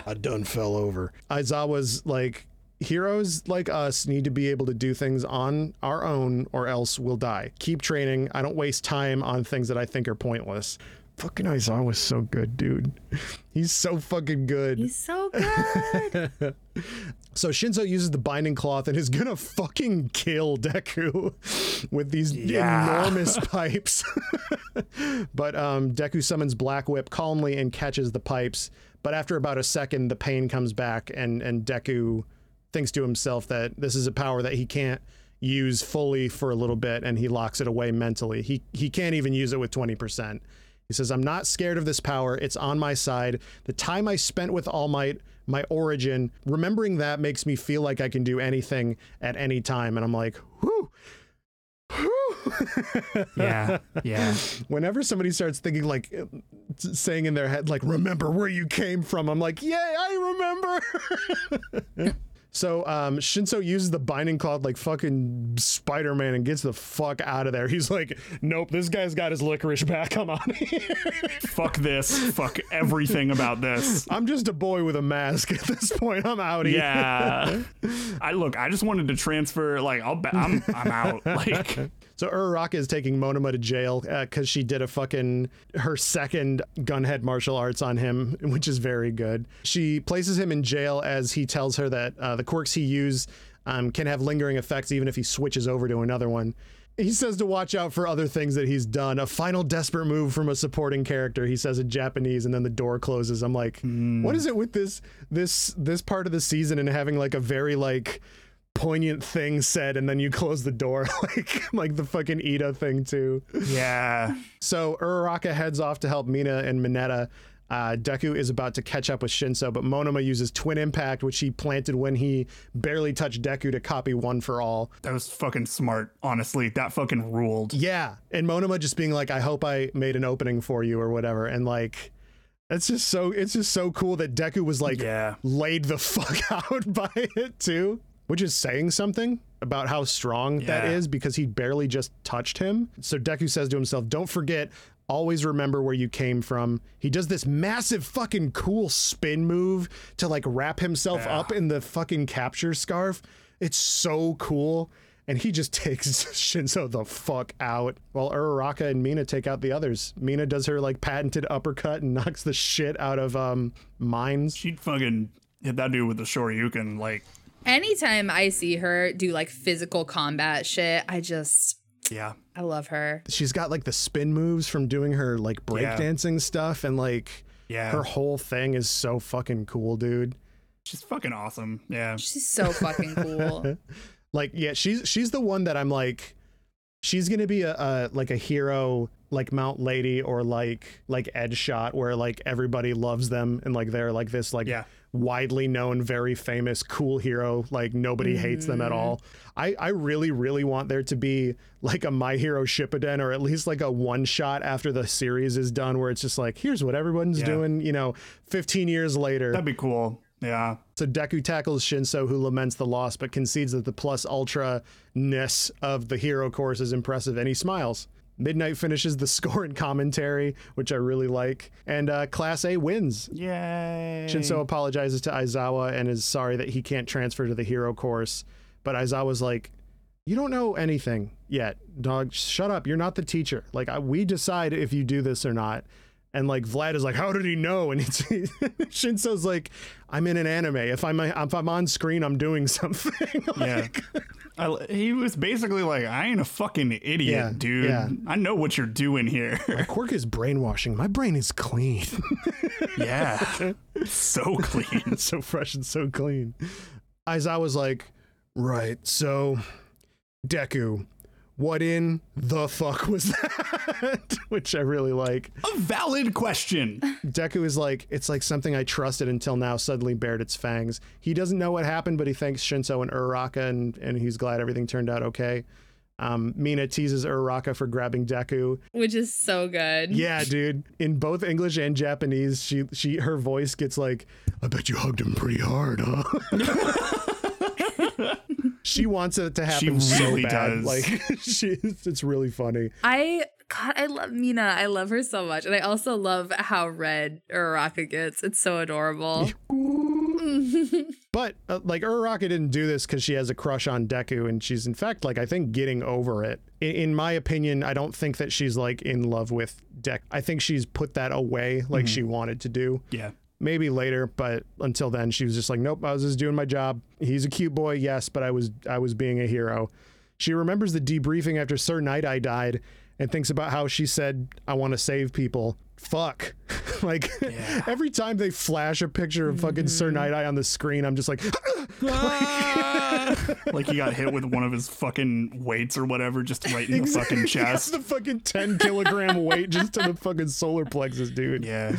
I done fell over. Aizawa's like, heroes like us need to be able to do things on our own or else we'll die. Keep training. I don't waste time on things that I think are pointless. Fucking Aizawa's so good, dude. He's so fucking good. He's so good. So Shinso uses the binding cloth and is gonna fucking kill Deku with these Yeah. enormous pipes. but um, Deku summons Black Whip calmly and catches the pipes. But after about a second, the pain comes back, and and Deku thinks to himself that this is a power that he can't use fully for a little bit, and he locks it away mentally. He he can't even use it with twenty percent. He says, I'm not scared of this power. It's on my side. The time I spent with All Might, my origin, remembering that makes me feel like I can do anything at any time. And I'm like, whoo. whew." Yeah, yeah. Whenever somebody starts thinking, like, saying in their head, like, remember where you came from, I'm like, yay, I remember. So um, Shinso uses the binding cloth like fucking Spider Man and gets the fuck out of there. He's like, nope, this guy's got his licorice back. I'm on here. Fuck this. Fuck everything about this. I'm just a boy with a mask at this point. I'm outie. Yeah. I look. I just wanted to transfer. Like, I'll. Bet I'm. I'm out. Like, So Uraraka is taking Monoma to jail because she did a fucking her second gunhead martial arts on him, which is very good. She places him in jail as he tells her that uh, the quirks he used um, can have lingering effects even if he switches over to another one. He says to watch out for other things that he's done. A final desperate move from a supporting character. He says in Japanese, and then the door closes. I'm like, what is it with this this this part of the season and having like a very like poignant thing said and then you close the door like like the fucking Iida thing too. yeah. So Uraraka heads off to help Mina and Mineta. Uh, Deku is about to catch up with Shinso, but Monoma uses Twin Impact, which he planted when he barely touched Deku to copy one for all. That was fucking smart. Honestly, that fucking ruled. Yeah, and Monoma just being like, "I hope I made an opening for you" or whatever, and like, it's just so it's just so cool that Deku was like Yeah. laid the fuck out by it too, which is saying something about how strong that Yeah. is because he barely just touched him. So Deku says to himself, "Don't forget." Always remember where you came from. He does this massive fucking cool spin move to like wrap himself Yeah. up in the fucking capture scarf. It's so cool. And he just takes Shinso the fuck out while Uraraka and Mina take out the others. Mina does her like patented uppercut and knocks the shit out of um mines. She'd fucking hit that dude with the Shoryuken. Like, Anytime I see her do like physical combat shit, I just yeah. I love her. She's got like the spin moves from doing her like Yeah. breakdancing stuff and like Yeah. her whole thing is so fucking cool, dude. She's fucking awesome. Yeah. She's so fucking cool. Like yeah, she's she's the one that I'm like she's going to be a, a like a hero like Mount Lady or like like Edge Shot where like everybody loves them and like they're like this like Yeah. Widely known very famous cool hero like nobody hates them at mm-hmm. all. I I really really want there to be like a My Hero Shippuden or at least like a one shot after the series is done where it's just like here's what everyone's Yeah. doing, you know, 15 years later. That'd be cool. Yeah. So Deku tackles Shinso, who laments the loss, but concedes that the plus ultra ness of the hero course is impressive, and he smiles. Midnight finishes the score and commentary, which I really like, and uh, Class A wins. Yay. Shinso apologizes to Aizawa and is sorry that he can't transfer to the hero course, but Aizawa's like, "You don't know anything yet, dog. Shut up. You're not the teacher. Like I, we decide if you do this or not." And like Vlad is like, "How did he know?" And it's, Shinso's like, "I'm in an anime. If I'm if I'm on screen, I'm doing something." Yeah. I, he was basically like, I ain't a fucking idiot, Yeah, dude. yeah. I know what you're doing here. My Quirk is brainwashing. My brain is clean. yeah. so clean. so fresh and so clean. Aizawa's like, right, so Deku, what in the fuck was that? Which I really like. A valid question. Deku is like, it's like something I trusted until now suddenly bared its fangs. He doesn't know what happened, but he thanks Shinso and Uraraka and, and he's glad everything turned out okay. Um, Mina teases Uraraka for grabbing Deku. Which is so good. Yeah, dude. In both English and Japanese, she she her voice gets like, I bet you hugged him pretty hard, huh? she wants it to happen She so really bad. does. Like she it's really funny. I God, I love Mina. I love her so much. And I also love how red Uraraka gets. It's so adorable. But uh, like Uraraka didn't do this because she has a crush on Deku, and she's in fact like I think getting over it. In, in my opinion, I don't think that she's like in love with Deku. I think she's put that away like she wanted to do. Yeah. Maybe later, but until then, she was just like, nope, I was just doing my job. He's a cute boy, yes, but I was I was being a hero. She remembers the debriefing after Sir Nighteye died and thinks about how she said, I want to save people. Fuck. like every time they flash a picture of fucking Sir mm-hmm. Nighteye on the screen, I'm just like, ah! like he got hit with one of his fucking weights or whatever, just right in the fucking chest. the fucking 10 kilogram weight just to the fucking solar plexus, dude. Yeah.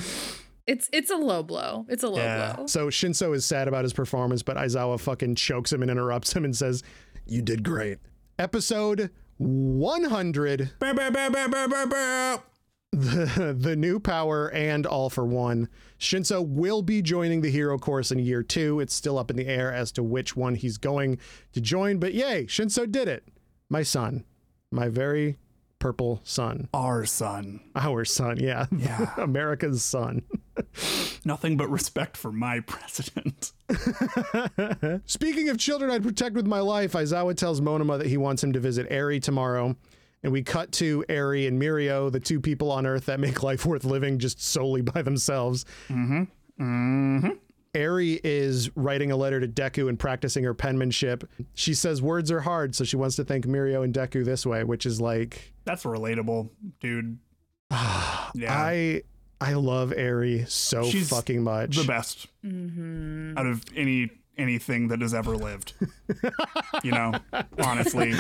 It's it's a low blow. It's a low Yeah. blow. So Shinso is sad about his performance, but Aizawa fucking chokes him and interrupts him and says, You did great. Episode 100 Bow, bow, bow, bow, bow, bow, bow. the, the new power and all for one. Shinso will be joining the hero course in year two. It's still up in the air as to which one he's going to join, but yay, Shinso did it. My son, my very purple son, Our son. our son, yeah, Yeah. America's son. Nothing but respect for my president. Speaking of children I'd protect with my life, Aizawa tells Monoma that he wants him to visit Eri tomorrow. And we cut to Eri and Mirio, the two people on Earth that make life worth living just solely by themselves. Mm-hmm. Mm-hmm. Eri is writing a letter to Deku and practicing her penmanship. She says words are hard, so she wants to thank Mirio and Deku this way, which is like That's relatable, dude. yeah. I I love Eri so She's fucking much. the best Mm-hmm. out of any anything that has ever lived. you know, honestly.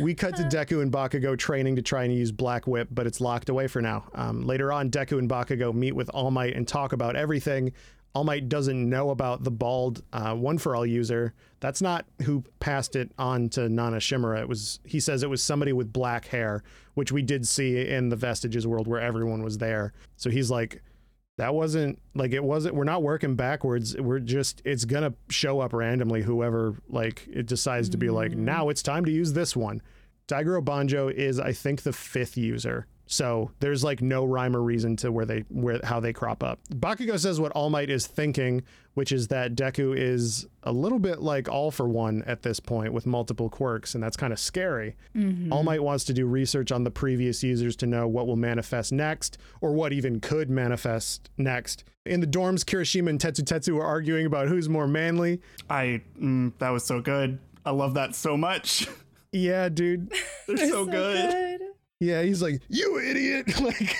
We cut to Deku and Bakugo training to try and use Black Whip, but it's locked away for now. Um, later on, Deku and Bakugo meet with All Might and talk about everything. All Might doesn't know about the bald uh, One for All user. That's not who passed it on to Nana Shimura. It was he says it was somebody with black hair, which we did see in the Vestiges world where everyone was there. So he's like, that wasn't like it wasn't. We're not working backwards. We're just it's gonna show up randomly. Whoever like it decides to be like now it's time to use this one. Daigoro Banjo is I think the fifth user. So there's like no rhyme or reason to where they where how they crop up. Bakugo says what All Might is thinking, which is that Deku is a little bit like All for One at this point with multiple quirks, and that's kind of scary. All Might wants to do research on the previous users to know what will manifest next, or what even could manifest next. In the dorms, Kirishima and Tetsu Tetsu are arguing about who's more manly. I mm, that was so good. I love that so much. Yeah, dude. They're, so, good. Yeah, he's like, you idiot! Like,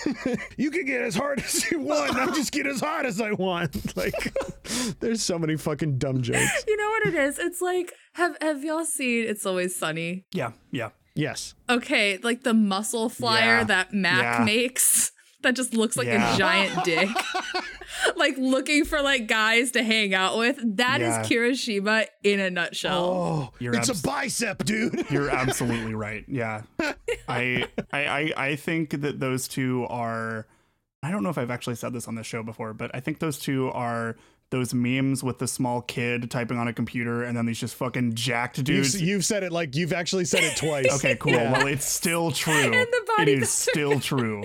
you can get as hard as you want. I'll just get as hard as I want. Like, there's so many fucking dumb jokes. You know what it is? It's like have have y'all seen It's Always Sunny? Yeah, yeah. Yes. Okay, like the muscle flyer Yeah. that Mac Yeah. makes that just looks like Yeah. a giant dick. like looking for like guys to hang out with. That is Yeah. Kirishima in a nutshell. Oh, You're it's abs- a bicep, dude. You're absolutely right. Yeah. I, I I I think that those two are I don't know if I've actually said this on the show before, but I think those two are those memes with the small kid typing on a computer and then these just fucking jacked You've, dudes. you've said it like you've actually said it twice. Okay, cool. Yeah. Well, it's still true. And the body is still true.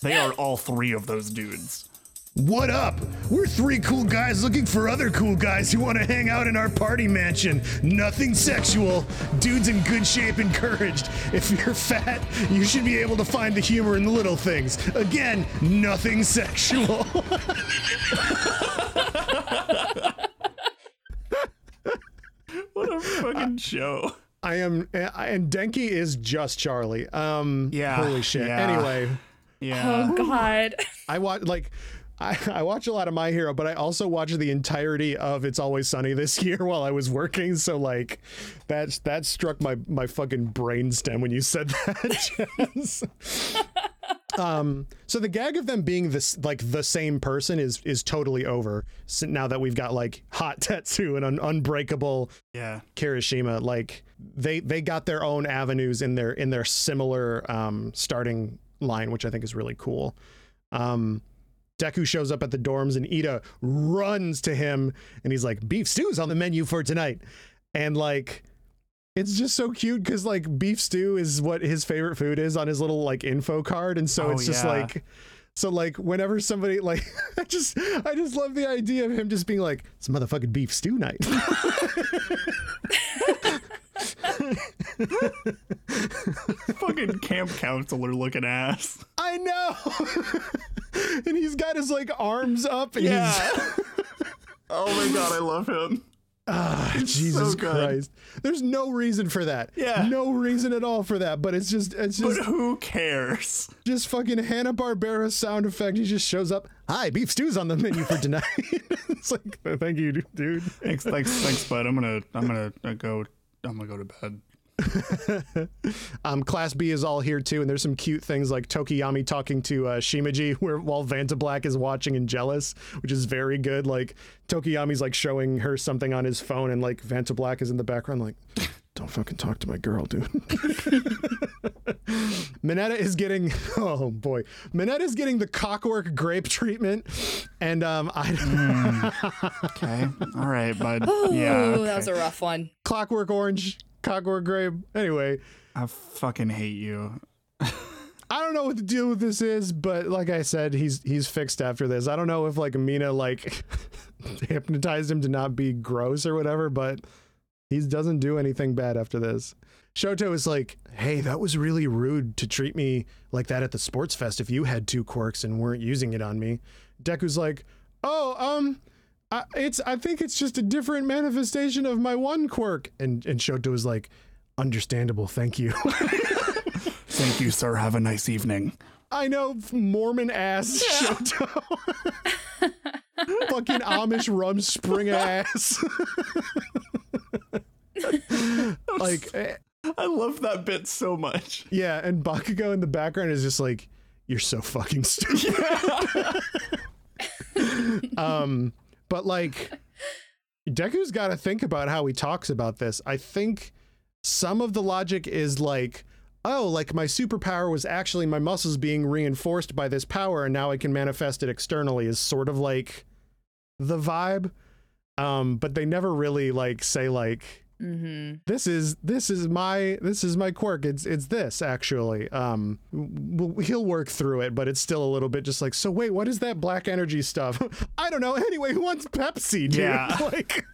They are all three of those dudes. What up? We're three cool guys looking for other cool guys who want to hang out in our party mansion. Nothing sexual. Dudes in good shape encouraged. If you're fat, you should be able to find the humor in the little things. Again, nothing sexual. What a fucking show. I am, and Denki is just Charlie. Um, Yeah, Holy shit. yeah. Anyway, Yeah. Oh god. I watch like. I, I watch a lot of My Hero, but I also watch the entirety of It's Always Sunny this year while I was working. So like, that that struck my my fucking brainstem when you said that. Um. So the gag of them being this like the same person is is totally over. So now that we've got like Hot Tetsu and an unbreakable Yeah. Kirishima, like they they got their own avenues in their in their similar um, starting line, which I think is really cool. Um, Deku shows up at the dorms and Iida runs to him and he's like, "Beef stew's on the menu for tonight," and like. it's just so cute because like beef stew is what his favorite food is on his little like info card, and so Oh, it's just yeah. like. So like whenever somebody like I just I just love the idea of him just being like it's motherfucking beef stew night. Fucking camp counselor looking ass. I know. and he's got his like arms up and Yeah. he's oh my god, I love him. Ah, Jesus good. Christ. There's no reason for that. Yeah. No reason at all for that, but it's just it's just But who cares? just fucking Hanna Barbera sound effect. He just shows up. Hi, beef stew's on the menu for tonight. it's like, thank you, dude. Thanks, thanks, thanks, bud. I'm gonna, I'm gonna uh, go. I'm gonna go to bed. Um, Class B is all here too, and there's some cute things like Tokoyami talking to uh, Shimaji, where while Vanta Black is watching and jealous, which is very good. Like Tokoyami's like showing her something on his phone, and like Vanta Black is in the background, like, don't fucking talk to my girl, dude. Mineta is getting, oh boy, Mineta is getting the cockwork grape treatment, and um, I Okay, all right, bud. Ooh, yeah, that was a rough one. clockwork orange, cockwork grape. Anyway, I fucking hate you. I don't know what the deal with this is, but like I said, he's he's fixed after this. I don't know if like Mina like hypnotized him to not be gross or whatever, but he doesn't do anything bad after this. Shoto is like, "Hey, that was really rude to treat me like that at the sports fest if you had two quirks and weren't using it on me." Deku's like, "Oh, um I, it's I think it's just a different manifestation of my one quirk." And and Shoto is like, "Understandable, thank you." Thank you, sir. Have a nice evening. I know Mormon ass Shoto. Fucking Amish rum spring ass. like, I love that bit so much. yeah, and Bakugo in the background is just like, you're so fucking stupid. um, but like, Deku's got to think about how he talks about this. I think some of the logic is like, oh, like my superpower was actually my muscles being reinforced by this power, and now I can manifest it externally. Is sort of like the vibe. Um, but they never really like say like Mm-hmm. this is this is my this is my quirk. It's it's this actually. Um w- he'll work through it but it's still a little bit just like so wait what is that black energy stuff? I don't know. Anyway who wants pepsi dude? Yeah. like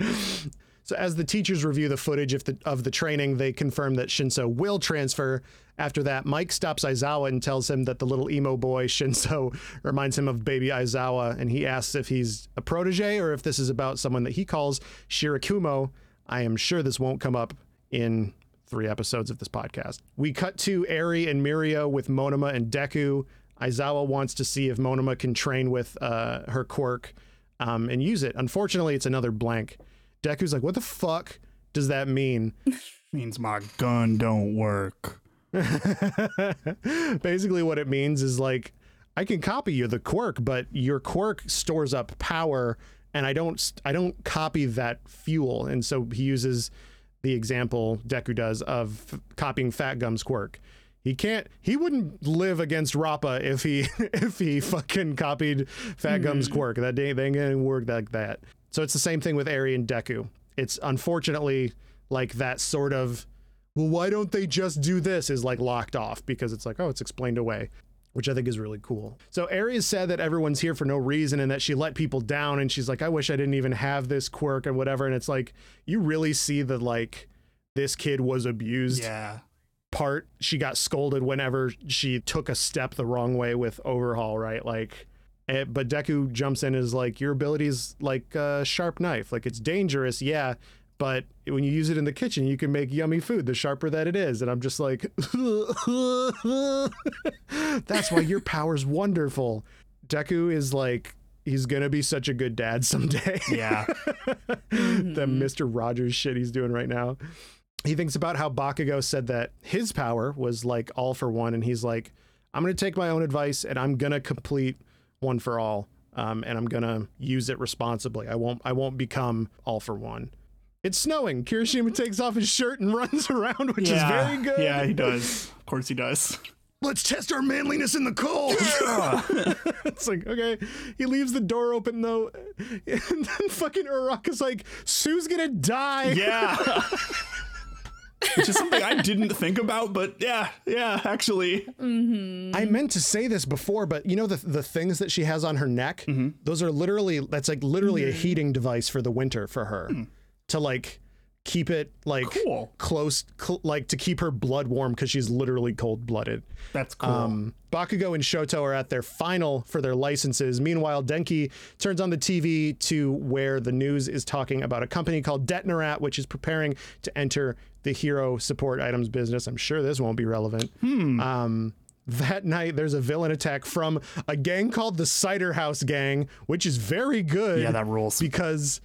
so as the teachers review the footage of the of the training they confirm that shinso will transfer after that mike stops aizawa and tells him that the little emo boy shinso reminds him of baby aizawa and he asks if he's a protege or if this is about someone that he calls shirakumo I am sure this won't come up in three episodes of this podcast. We cut to Eri and Mirio with Monoma and Deku. Aizawa wants to see if Monoma can train with uh, her quirk um, and use it. Unfortunately, it's another blank. Deku's like, what the fuck does that mean? Means my gun don't work. Basically, what it means is like, I can copy you the quirk, but your quirk stores up power, and I don't, I don't copy that fuel. And so he uses the example Deku does of f- copying Fat Gum's quirk. He can't. He wouldn't live against Rappa if he if he fucking copied Fat Gum's hmm. quirk. That ain't gonna work like that. So it's the same thing with Eri and Deku. It's unfortunately like that sort of. Well, why don't they just do this? Is like locked off because it's like oh, it's explained away which I think is really cool. So Aries said that everyone's here for no reason and that she let people down and she's like, I wish I didn't even have this quirk and whatever. And it's like, you really see the like this kid was abused Yeah. part. She got scolded whenever she took a step the wrong way with overhaul, right? Like eh, but Deku jumps in and is like, Your ability is like a sharp knife. Like it's dangerous, yeah. But when you use it in the kitchen, you can make yummy food the sharper that it is. And I'm just like, that's why your power's wonderful. Deku is like, he's going to be such a good dad someday. Yeah. the Mr. Rogers shit he's doing right now. He thinks about how Bakugo said that his power was like all for one. And he's like, I'm going to take my own advice and I'm going to complete one for all. Um, and I'm going to use it responsibly. I won't, I won't become all for one. It's snowing. Kirishima takes off his shirt and runs around, which yeah. is very good. Yeah, he does. Of course he does. let's test our manliness in the cold. it's like, okay. He leaves the door open though. And then fucking Uraraka's like, Tsu's gonna die. Yeah. Which is something I didn't think about, but yeah, yeah, actually. Mm-hmm. I meant to say this before, but you know the the things that she has on her neck, mm-hmm. those are literally that's like literally a mm-hmm. heating device for the winter for her hmm. to like keep it like Cool. close, cl- like to keep her blood warm because she's literally cold blooded. That's cool. Um, Bakugo and Shoto are at their final for their licenses. Meanwhile, Denki turns on the TV to where the news is talking about a company called Detnerat, which is preparing to enter the hero support items business. I'm sure this won't be relevant. Um, that night, there's a villain attack from a gang called the Cider House Gang, which is very good. Yeah, that rules. Because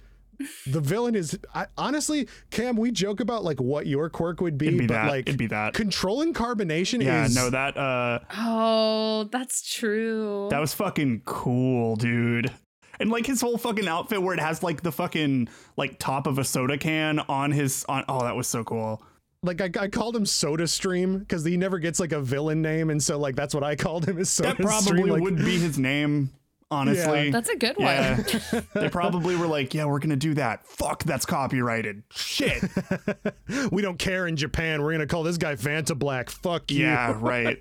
the villain is I, honestly, Kam. We joke about like what your quirk would be, It'd be but that. like It'd be that. controlling carbonation yeah, is no, that uh Oh, that's true. that was fucking cool, dude. And like his whole fucking outfit where it has like the fucking like top of a soda can on his on oh that was so cool. like I, I called him Soda Stream because he never gets like a villain name, and so like that's what I called him is Soda That probably Stream. Like, would be his name, honestly. That's a good one. yeah. they probably were like, yeah, we're gonna do that. Fuck, that's copyrighted. Shit. we don't care in Japan. We're gonna call this guy Fanta Black. Fuck you. yeah, right.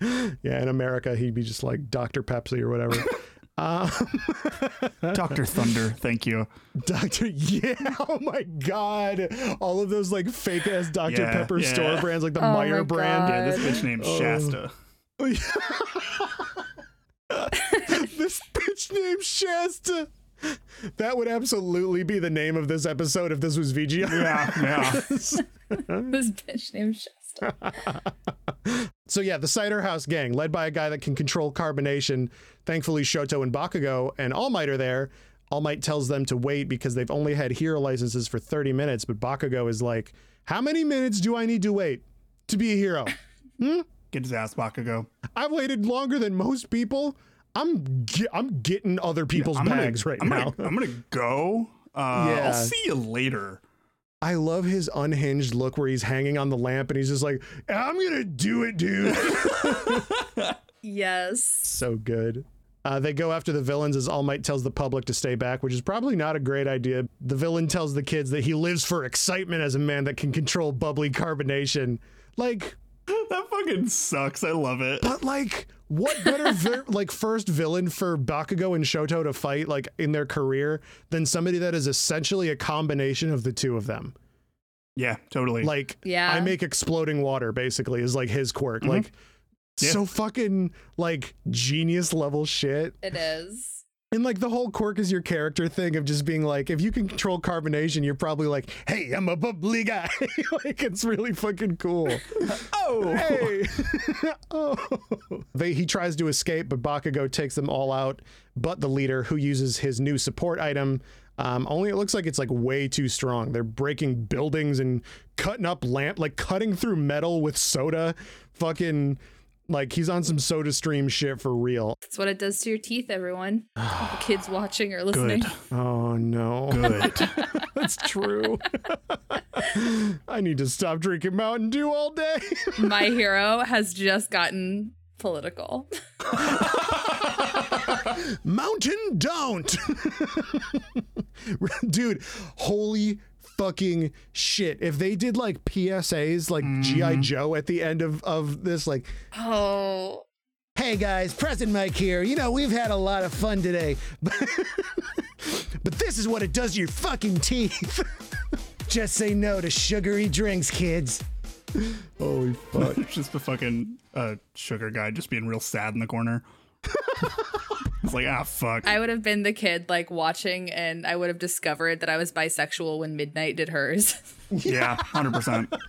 Yeah, in America he'd be just like Dr Pepsi or whatever. Um, Dr. Thunder, thank you. Dr. Yeah. Oh my God. All of those like fake ass Dr Yeah, Pepper yeah. store brands, like the Oh Meijer brand. God. Yeah, this bitch named oh. Shasta. this bitch named Shasta. That would absolutely be the name of this episode if this was VGI. Yeah, yeah. this bitch named Shasta. So yeah, the Cider House gang, led by a guy that can control carbonation. Thankfully, Shoto and Bakugo and All Might are there. All Might tells them to wait because they've only had hero licenses for 30 minutes, but Bakugo is like, "How many minutes do I need to wait to be a hero? Hmm? Get his ass Bakugo. I've waited longer than most people. I'm ge- I'm getting other people's I'm gonna- bags right I'm now." Gonna, I'm gonna go. Uh, Yeah. I'll see you later. I love his unhinged look where he's hanging on the lamp and he's just like, "I'm gonna do it, dude." Yes. so good. Uh, they go after the villains as All Might tells the public to stay back, which is probably not a great idea. The villain tells the kids that he lives for excitement as a man that can control bubbly carbonation. Like, That fucking sucks. I love it. but like, what better vi- like first villain for Bakugo and Shoto to fight like in their career than somebody that is essentially a combination of the two of them? Yeah, totally. Like, Yeah. I make exploding water basically is like his quirk. Mm-hmm. Like, Yeah. so fucking like genius level shit. It is. And like the whole quirk is your character thing of just being like, if you can control carbonation, you're probably like, hey, I'm a bubbly guy. like it's really fucking cool. oh, hey. oh. They he tries to escape, but Bakugo takes them all out, but the leader who uses his new support item. Um, only it looks like it's like way too strong. They're breaking buildings and cutting up lamp, like cutting through metal with soda. Fucking like he's on some soda stream shit for real. That's what it does to your teeth, everyone. All the kids watching or listening. good, Oh no. good. That's true. I need to stop drinking Mountain Dew all day. My hero has just gotten political. Mountain don't. Dude, holy fucking shit. If they did like PSAs like G.I. Joe at the end of, of this, like, Oh. hey guys, President Mike here. You know, we've had a lot of fun today. but this is what it does to your fucking teeth. Just say no to sugary drinks, kids. Holy fuck. It's just the fucking uh, sugar guy just being real sad in the corner. it's like ah fuck. I would have been the kid like watching and I would have discovered that I was bisexual when Midnight did hers. yeah, hundred percent.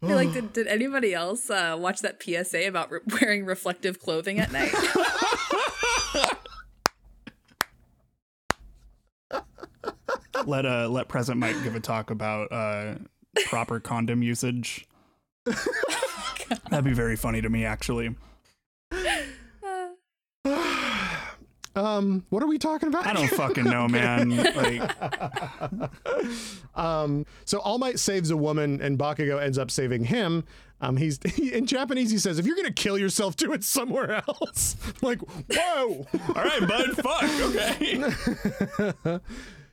Like, did, did anybody else uh, watch that PSA about re- wearing reflective clothing at night? Let uh let President Mike give a talk about uh proper condom usage. That'd be very funny to me, actually. Um, what are we talking about? I don't fucking know, man. Like, Um, so All Might saves a woman, and Bakugo ends up saving him. Um, he's in Japanese. He says, "If you're gonna kill yourself, do it somewhere else." like, whoa. all right, bud. Fuck. Okay.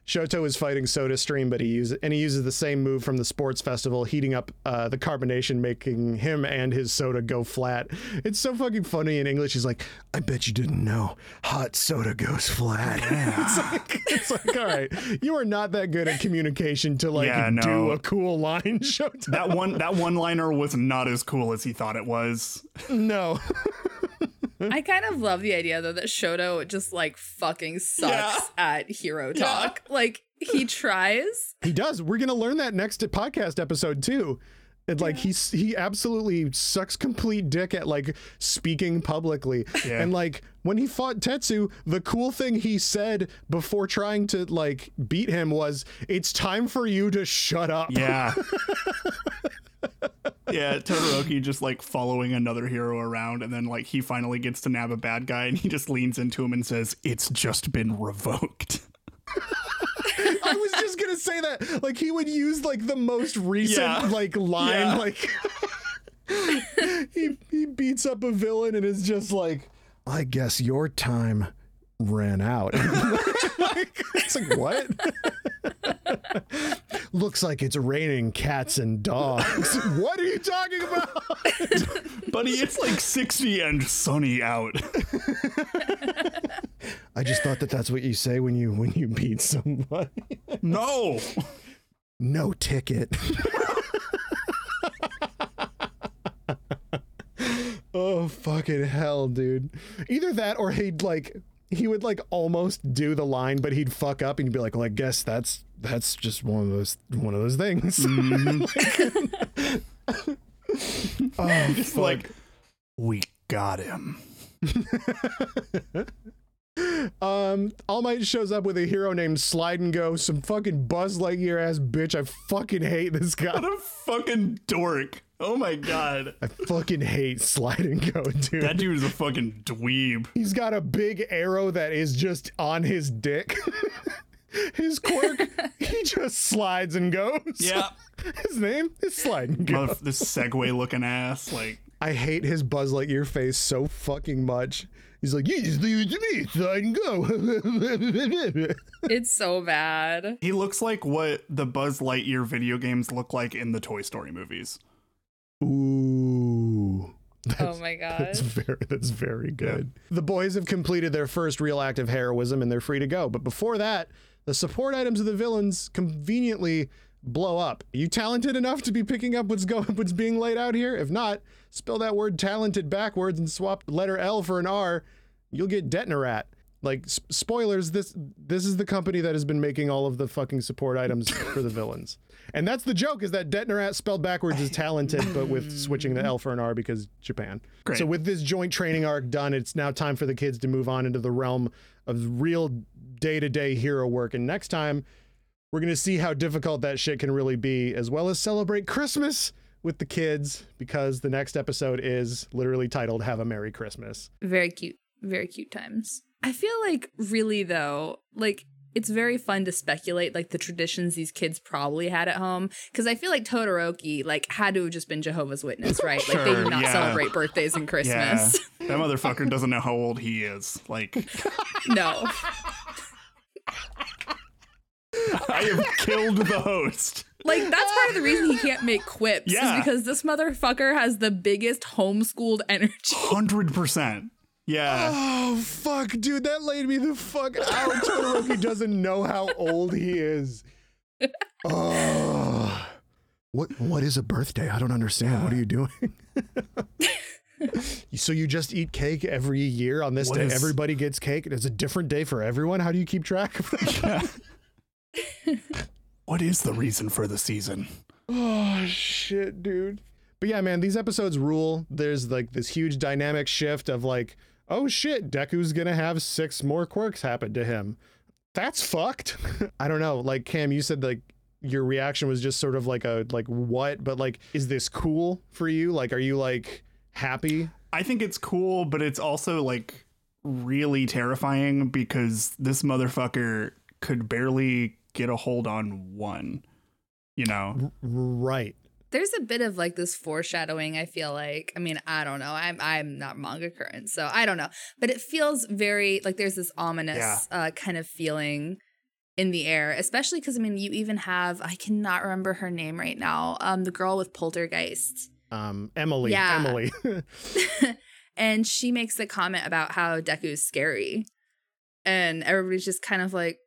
Shoto is fighting Soda Stream, but he uses and he uses the same move from the sports festival, heating up uh, the carbonation, making him and his soda go flat. It's so fucking funny in English. He's like, "I bet you didn't know, hot soda goes flat." it's like, it's like, all right, you are not that good at communication to like Yeah, do a cool line, Shoto. That one that one liner was not as cool as he thought it was. no. I kind of love the idea though that Shoto just like fucking sucks at hero talk. Like he tries. He does. We're gonna learn that next podcast episode too. And like he's he absolutely sucks complete dick at like speaking publicly. Yeah. And like when he fought Tetsu, the cool thing he said before trying to like beat him was, "It's time for you to shut up." Yeah. yeah, Todoroki just like following another hero around, and then like he finally gets to nab a bad guy, and he just leans into him and says, "It's just been revoked." I was just gonna say that. Like he would use like the most recent Yeah. like line, Yeah. like he he beats up a villain and is just like, I guess your time ran out. it's like what? Looks like it's raining cats and dogs. what are you talking about? Buddy, it's like sixty and sunny out. I just thought that that's what you say when you when you beat somebody. no. no ticket. oh fucking hell, dude. Either that or he'd like he would like almost do the line, but he'd fuck up and you'd be like, Well, I guess that's that's just one of those one of those things. oh It's fuck. like we got him. Um, All Might shows up with a hero named Slide and Go, some fucking Buzz Lightyear ass bitch. I fucking hate this guy. What a fucking dork. Oh my god. I fucking hate Slide and Go, dude. That dude is a fucking dweeb. He's got a big arrow that is just on his dick. his quirk, he just slides and goes. Yeah. His name is Slide and Go. Motherf- this Segway looking ass. Like, I hate his Buzz Lightyear face so fucking much. He's like, you just leave it to me, Slide and Go. It's so bad. he looks like what the Buzz Lightyear video games look like in the Toy Story movies. Ooh. Oh my god. That's very that's very good. The boys have completed their first real act of heroism and they're free to go. But before that, the support items of the villains conveniently blow up. Are you talented enough to be picking up what's going what's being laid out here? If not, spell that word talented backwards and swap letter L for an R. You'll get Detnerat. Like s- spoilers, this this is the company that has been making all of the fucking support items for the villains. And that's the joke is that Detnerat spelled backwards is talented, but with switching the L for an R because Japan. Great. So with this joint training arc done, it's now time for the kids to move on into the realm of real day-to-day hero work. And next time, we're gonna see how difficult that shit can really be, as well as celebrate Christmas with the kids, because the next episode is literally titled Have a Merry Christmas. very cute very cute times i feel like really though like it's very fun to speculate like the traditions these kids probably had at home because i feel like todoroki like had to have just been jehovah's witness right like they do not yeah. celebrate birthdays and Yeah. christmas that motherfucker doesn't know how old he is. Like, no I have killed the host. like that's part of the reason he can't make quips Yeah. is because this motherfucker has the biggest homeschooled energy 100%. Yeah. Oh fuck, dude, that laid me the fuck out. Todoroki doesn't know how old he is. Oh. What what is a birthday? I don't understand. What are you doing? so you just eat cake every year on this What day? is- Everybody gets cake. It's a different day for everyone. How do you keep track of that? What is the reason for the season? Oh shit, dude. But yeah, man, these episodes rule. There's like this huge dynamic shift of like, oh shit, Deku's gonna have six more quirks happen to him. That's fucked. I don't know. Like Kam, you said like your reaction was just sort of like a like what, but like, is this cool for you? Like, are you like happy? I think it's cool, but it's also like really terrifying because this motherfucker could barely get a hold on one. You know, right. There's a bit of like this foreshadowing. I feel like. I mean, I don't know. I'm I'm not manga current, so I don't know. But it feels very like there's this ominous Yeah. uh, kind of feeling in the air, especially because I mean, you even have I cannot remember her name right now. Um, the girl with poltergeist. Um, Emily. Yeah. Emily. and she makes the comment about how Deku's scary. And everybody's just kind of like,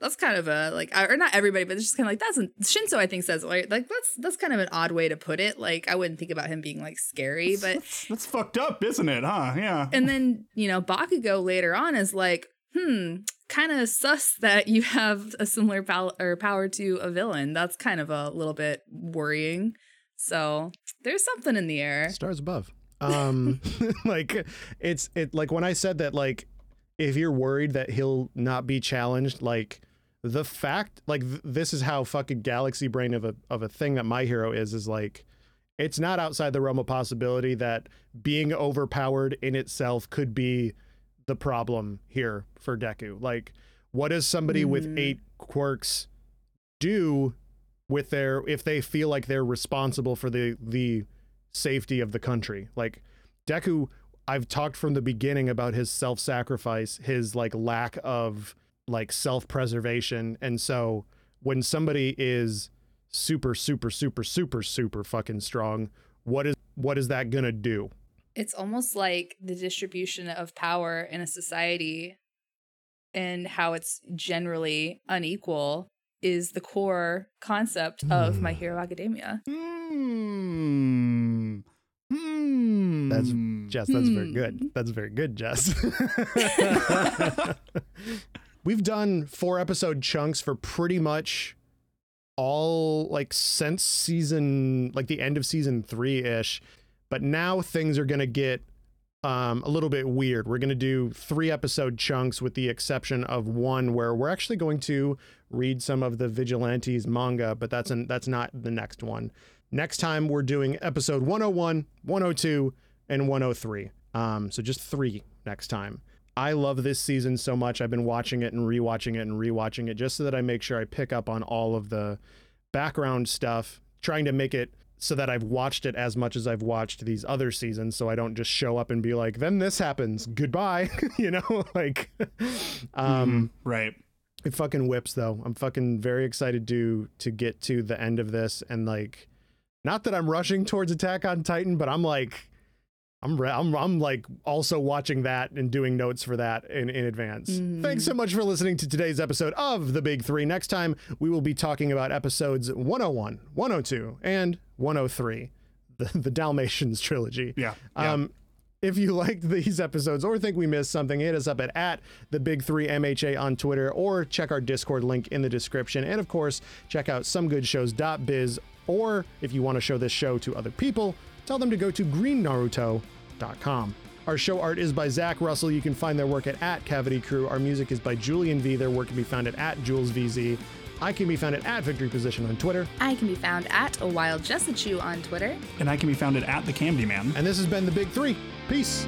that's kind of a like, or not everybody, but it's just kind of like that's a, Shinso. I think says like like that's that's kind of an odd way to put it. Like I wouldn't think about him being like scary, but that's, that's fucked up, isn't it? Huh? Yeah. and then you know Bakugo later on is like, hmm, kind of sus that you have a similar power or power to a villain. That's kind of a little bit worrying. So there's something in the air. Stars above. Um, like it's it like when I said that like if you're worried that he'll not be challenged, like the fact like th- this is how fucking galaxy brain of a of a thing that my hero is is like it's not outside the realm of possibility that being overpowered in itself could be the problem here for Deku. Like what does somebody with Mhm. eight quirks do with their if they feel like they're responsible for the the safety of the country. Like Deku, I've talked from the beginning about his self-sacrifice, his like lack of like self-preservation. And so when somebody is super super super super super fucking strong, what is what is that going to do? it's almost like the distribution of power in a society and how it's generally unequal is the core concept of My Hmm. Hero Academia. Hmm. Hmm. That's Jess, that's very Hmm. good. That's very good, Jess. We've done four episode chunks for pretty much all like since season like the end of season 3ish, but now things are going to get um, a little bit weird. We're going to do three episode chunks with the exception of one where we're actually going to read some of the Vigilantes manga, but that's an, that's not the next one. Next time we're doing episode 101, 102, and 103. Um, so just three next time. I love this season so much. I've been watching it and rewatching it and rewatching it just so that I make sure I pick up on all of the background stuff, trying to make it so that I've watched it as much as I've watched these other seasons so I don't just show up and be like, then this happens. Goodbye. you know, like um Mhm. right. it fucking whips though. I'm fucking very excited to to get to the end of this and like not that I'm rushing towards Attack on Titan, but I'm like I'm re- I'm I'm like also watching that and doing notes for that in in advance. Mhm. Thanks so much for listening to today's episode of The Big 3. Next time we will be talking about episodes 101, 102 and 103. The the Dalmatians trilogy. Yeah. yeah. Um, if you liked these episodes or think we missed something, hit us up at, at the Big Three MHA on Twitter or check our Discord link in the description. And of course, check out somegoodshows.biz. Or if you want to show this show to other people, tell them to go to greennaruto.com. Our show art is by Zack Russell. You can find their work at, at Cavity Crew. Our music is by Julian V. Their work can be found at, at JulesVZ. I can be found at, at Victory Position on Twitter. I can be found at a wild Jessichu on Twitter. and I can be found at, at the Candy Man. And this has been the Big Three. Peace.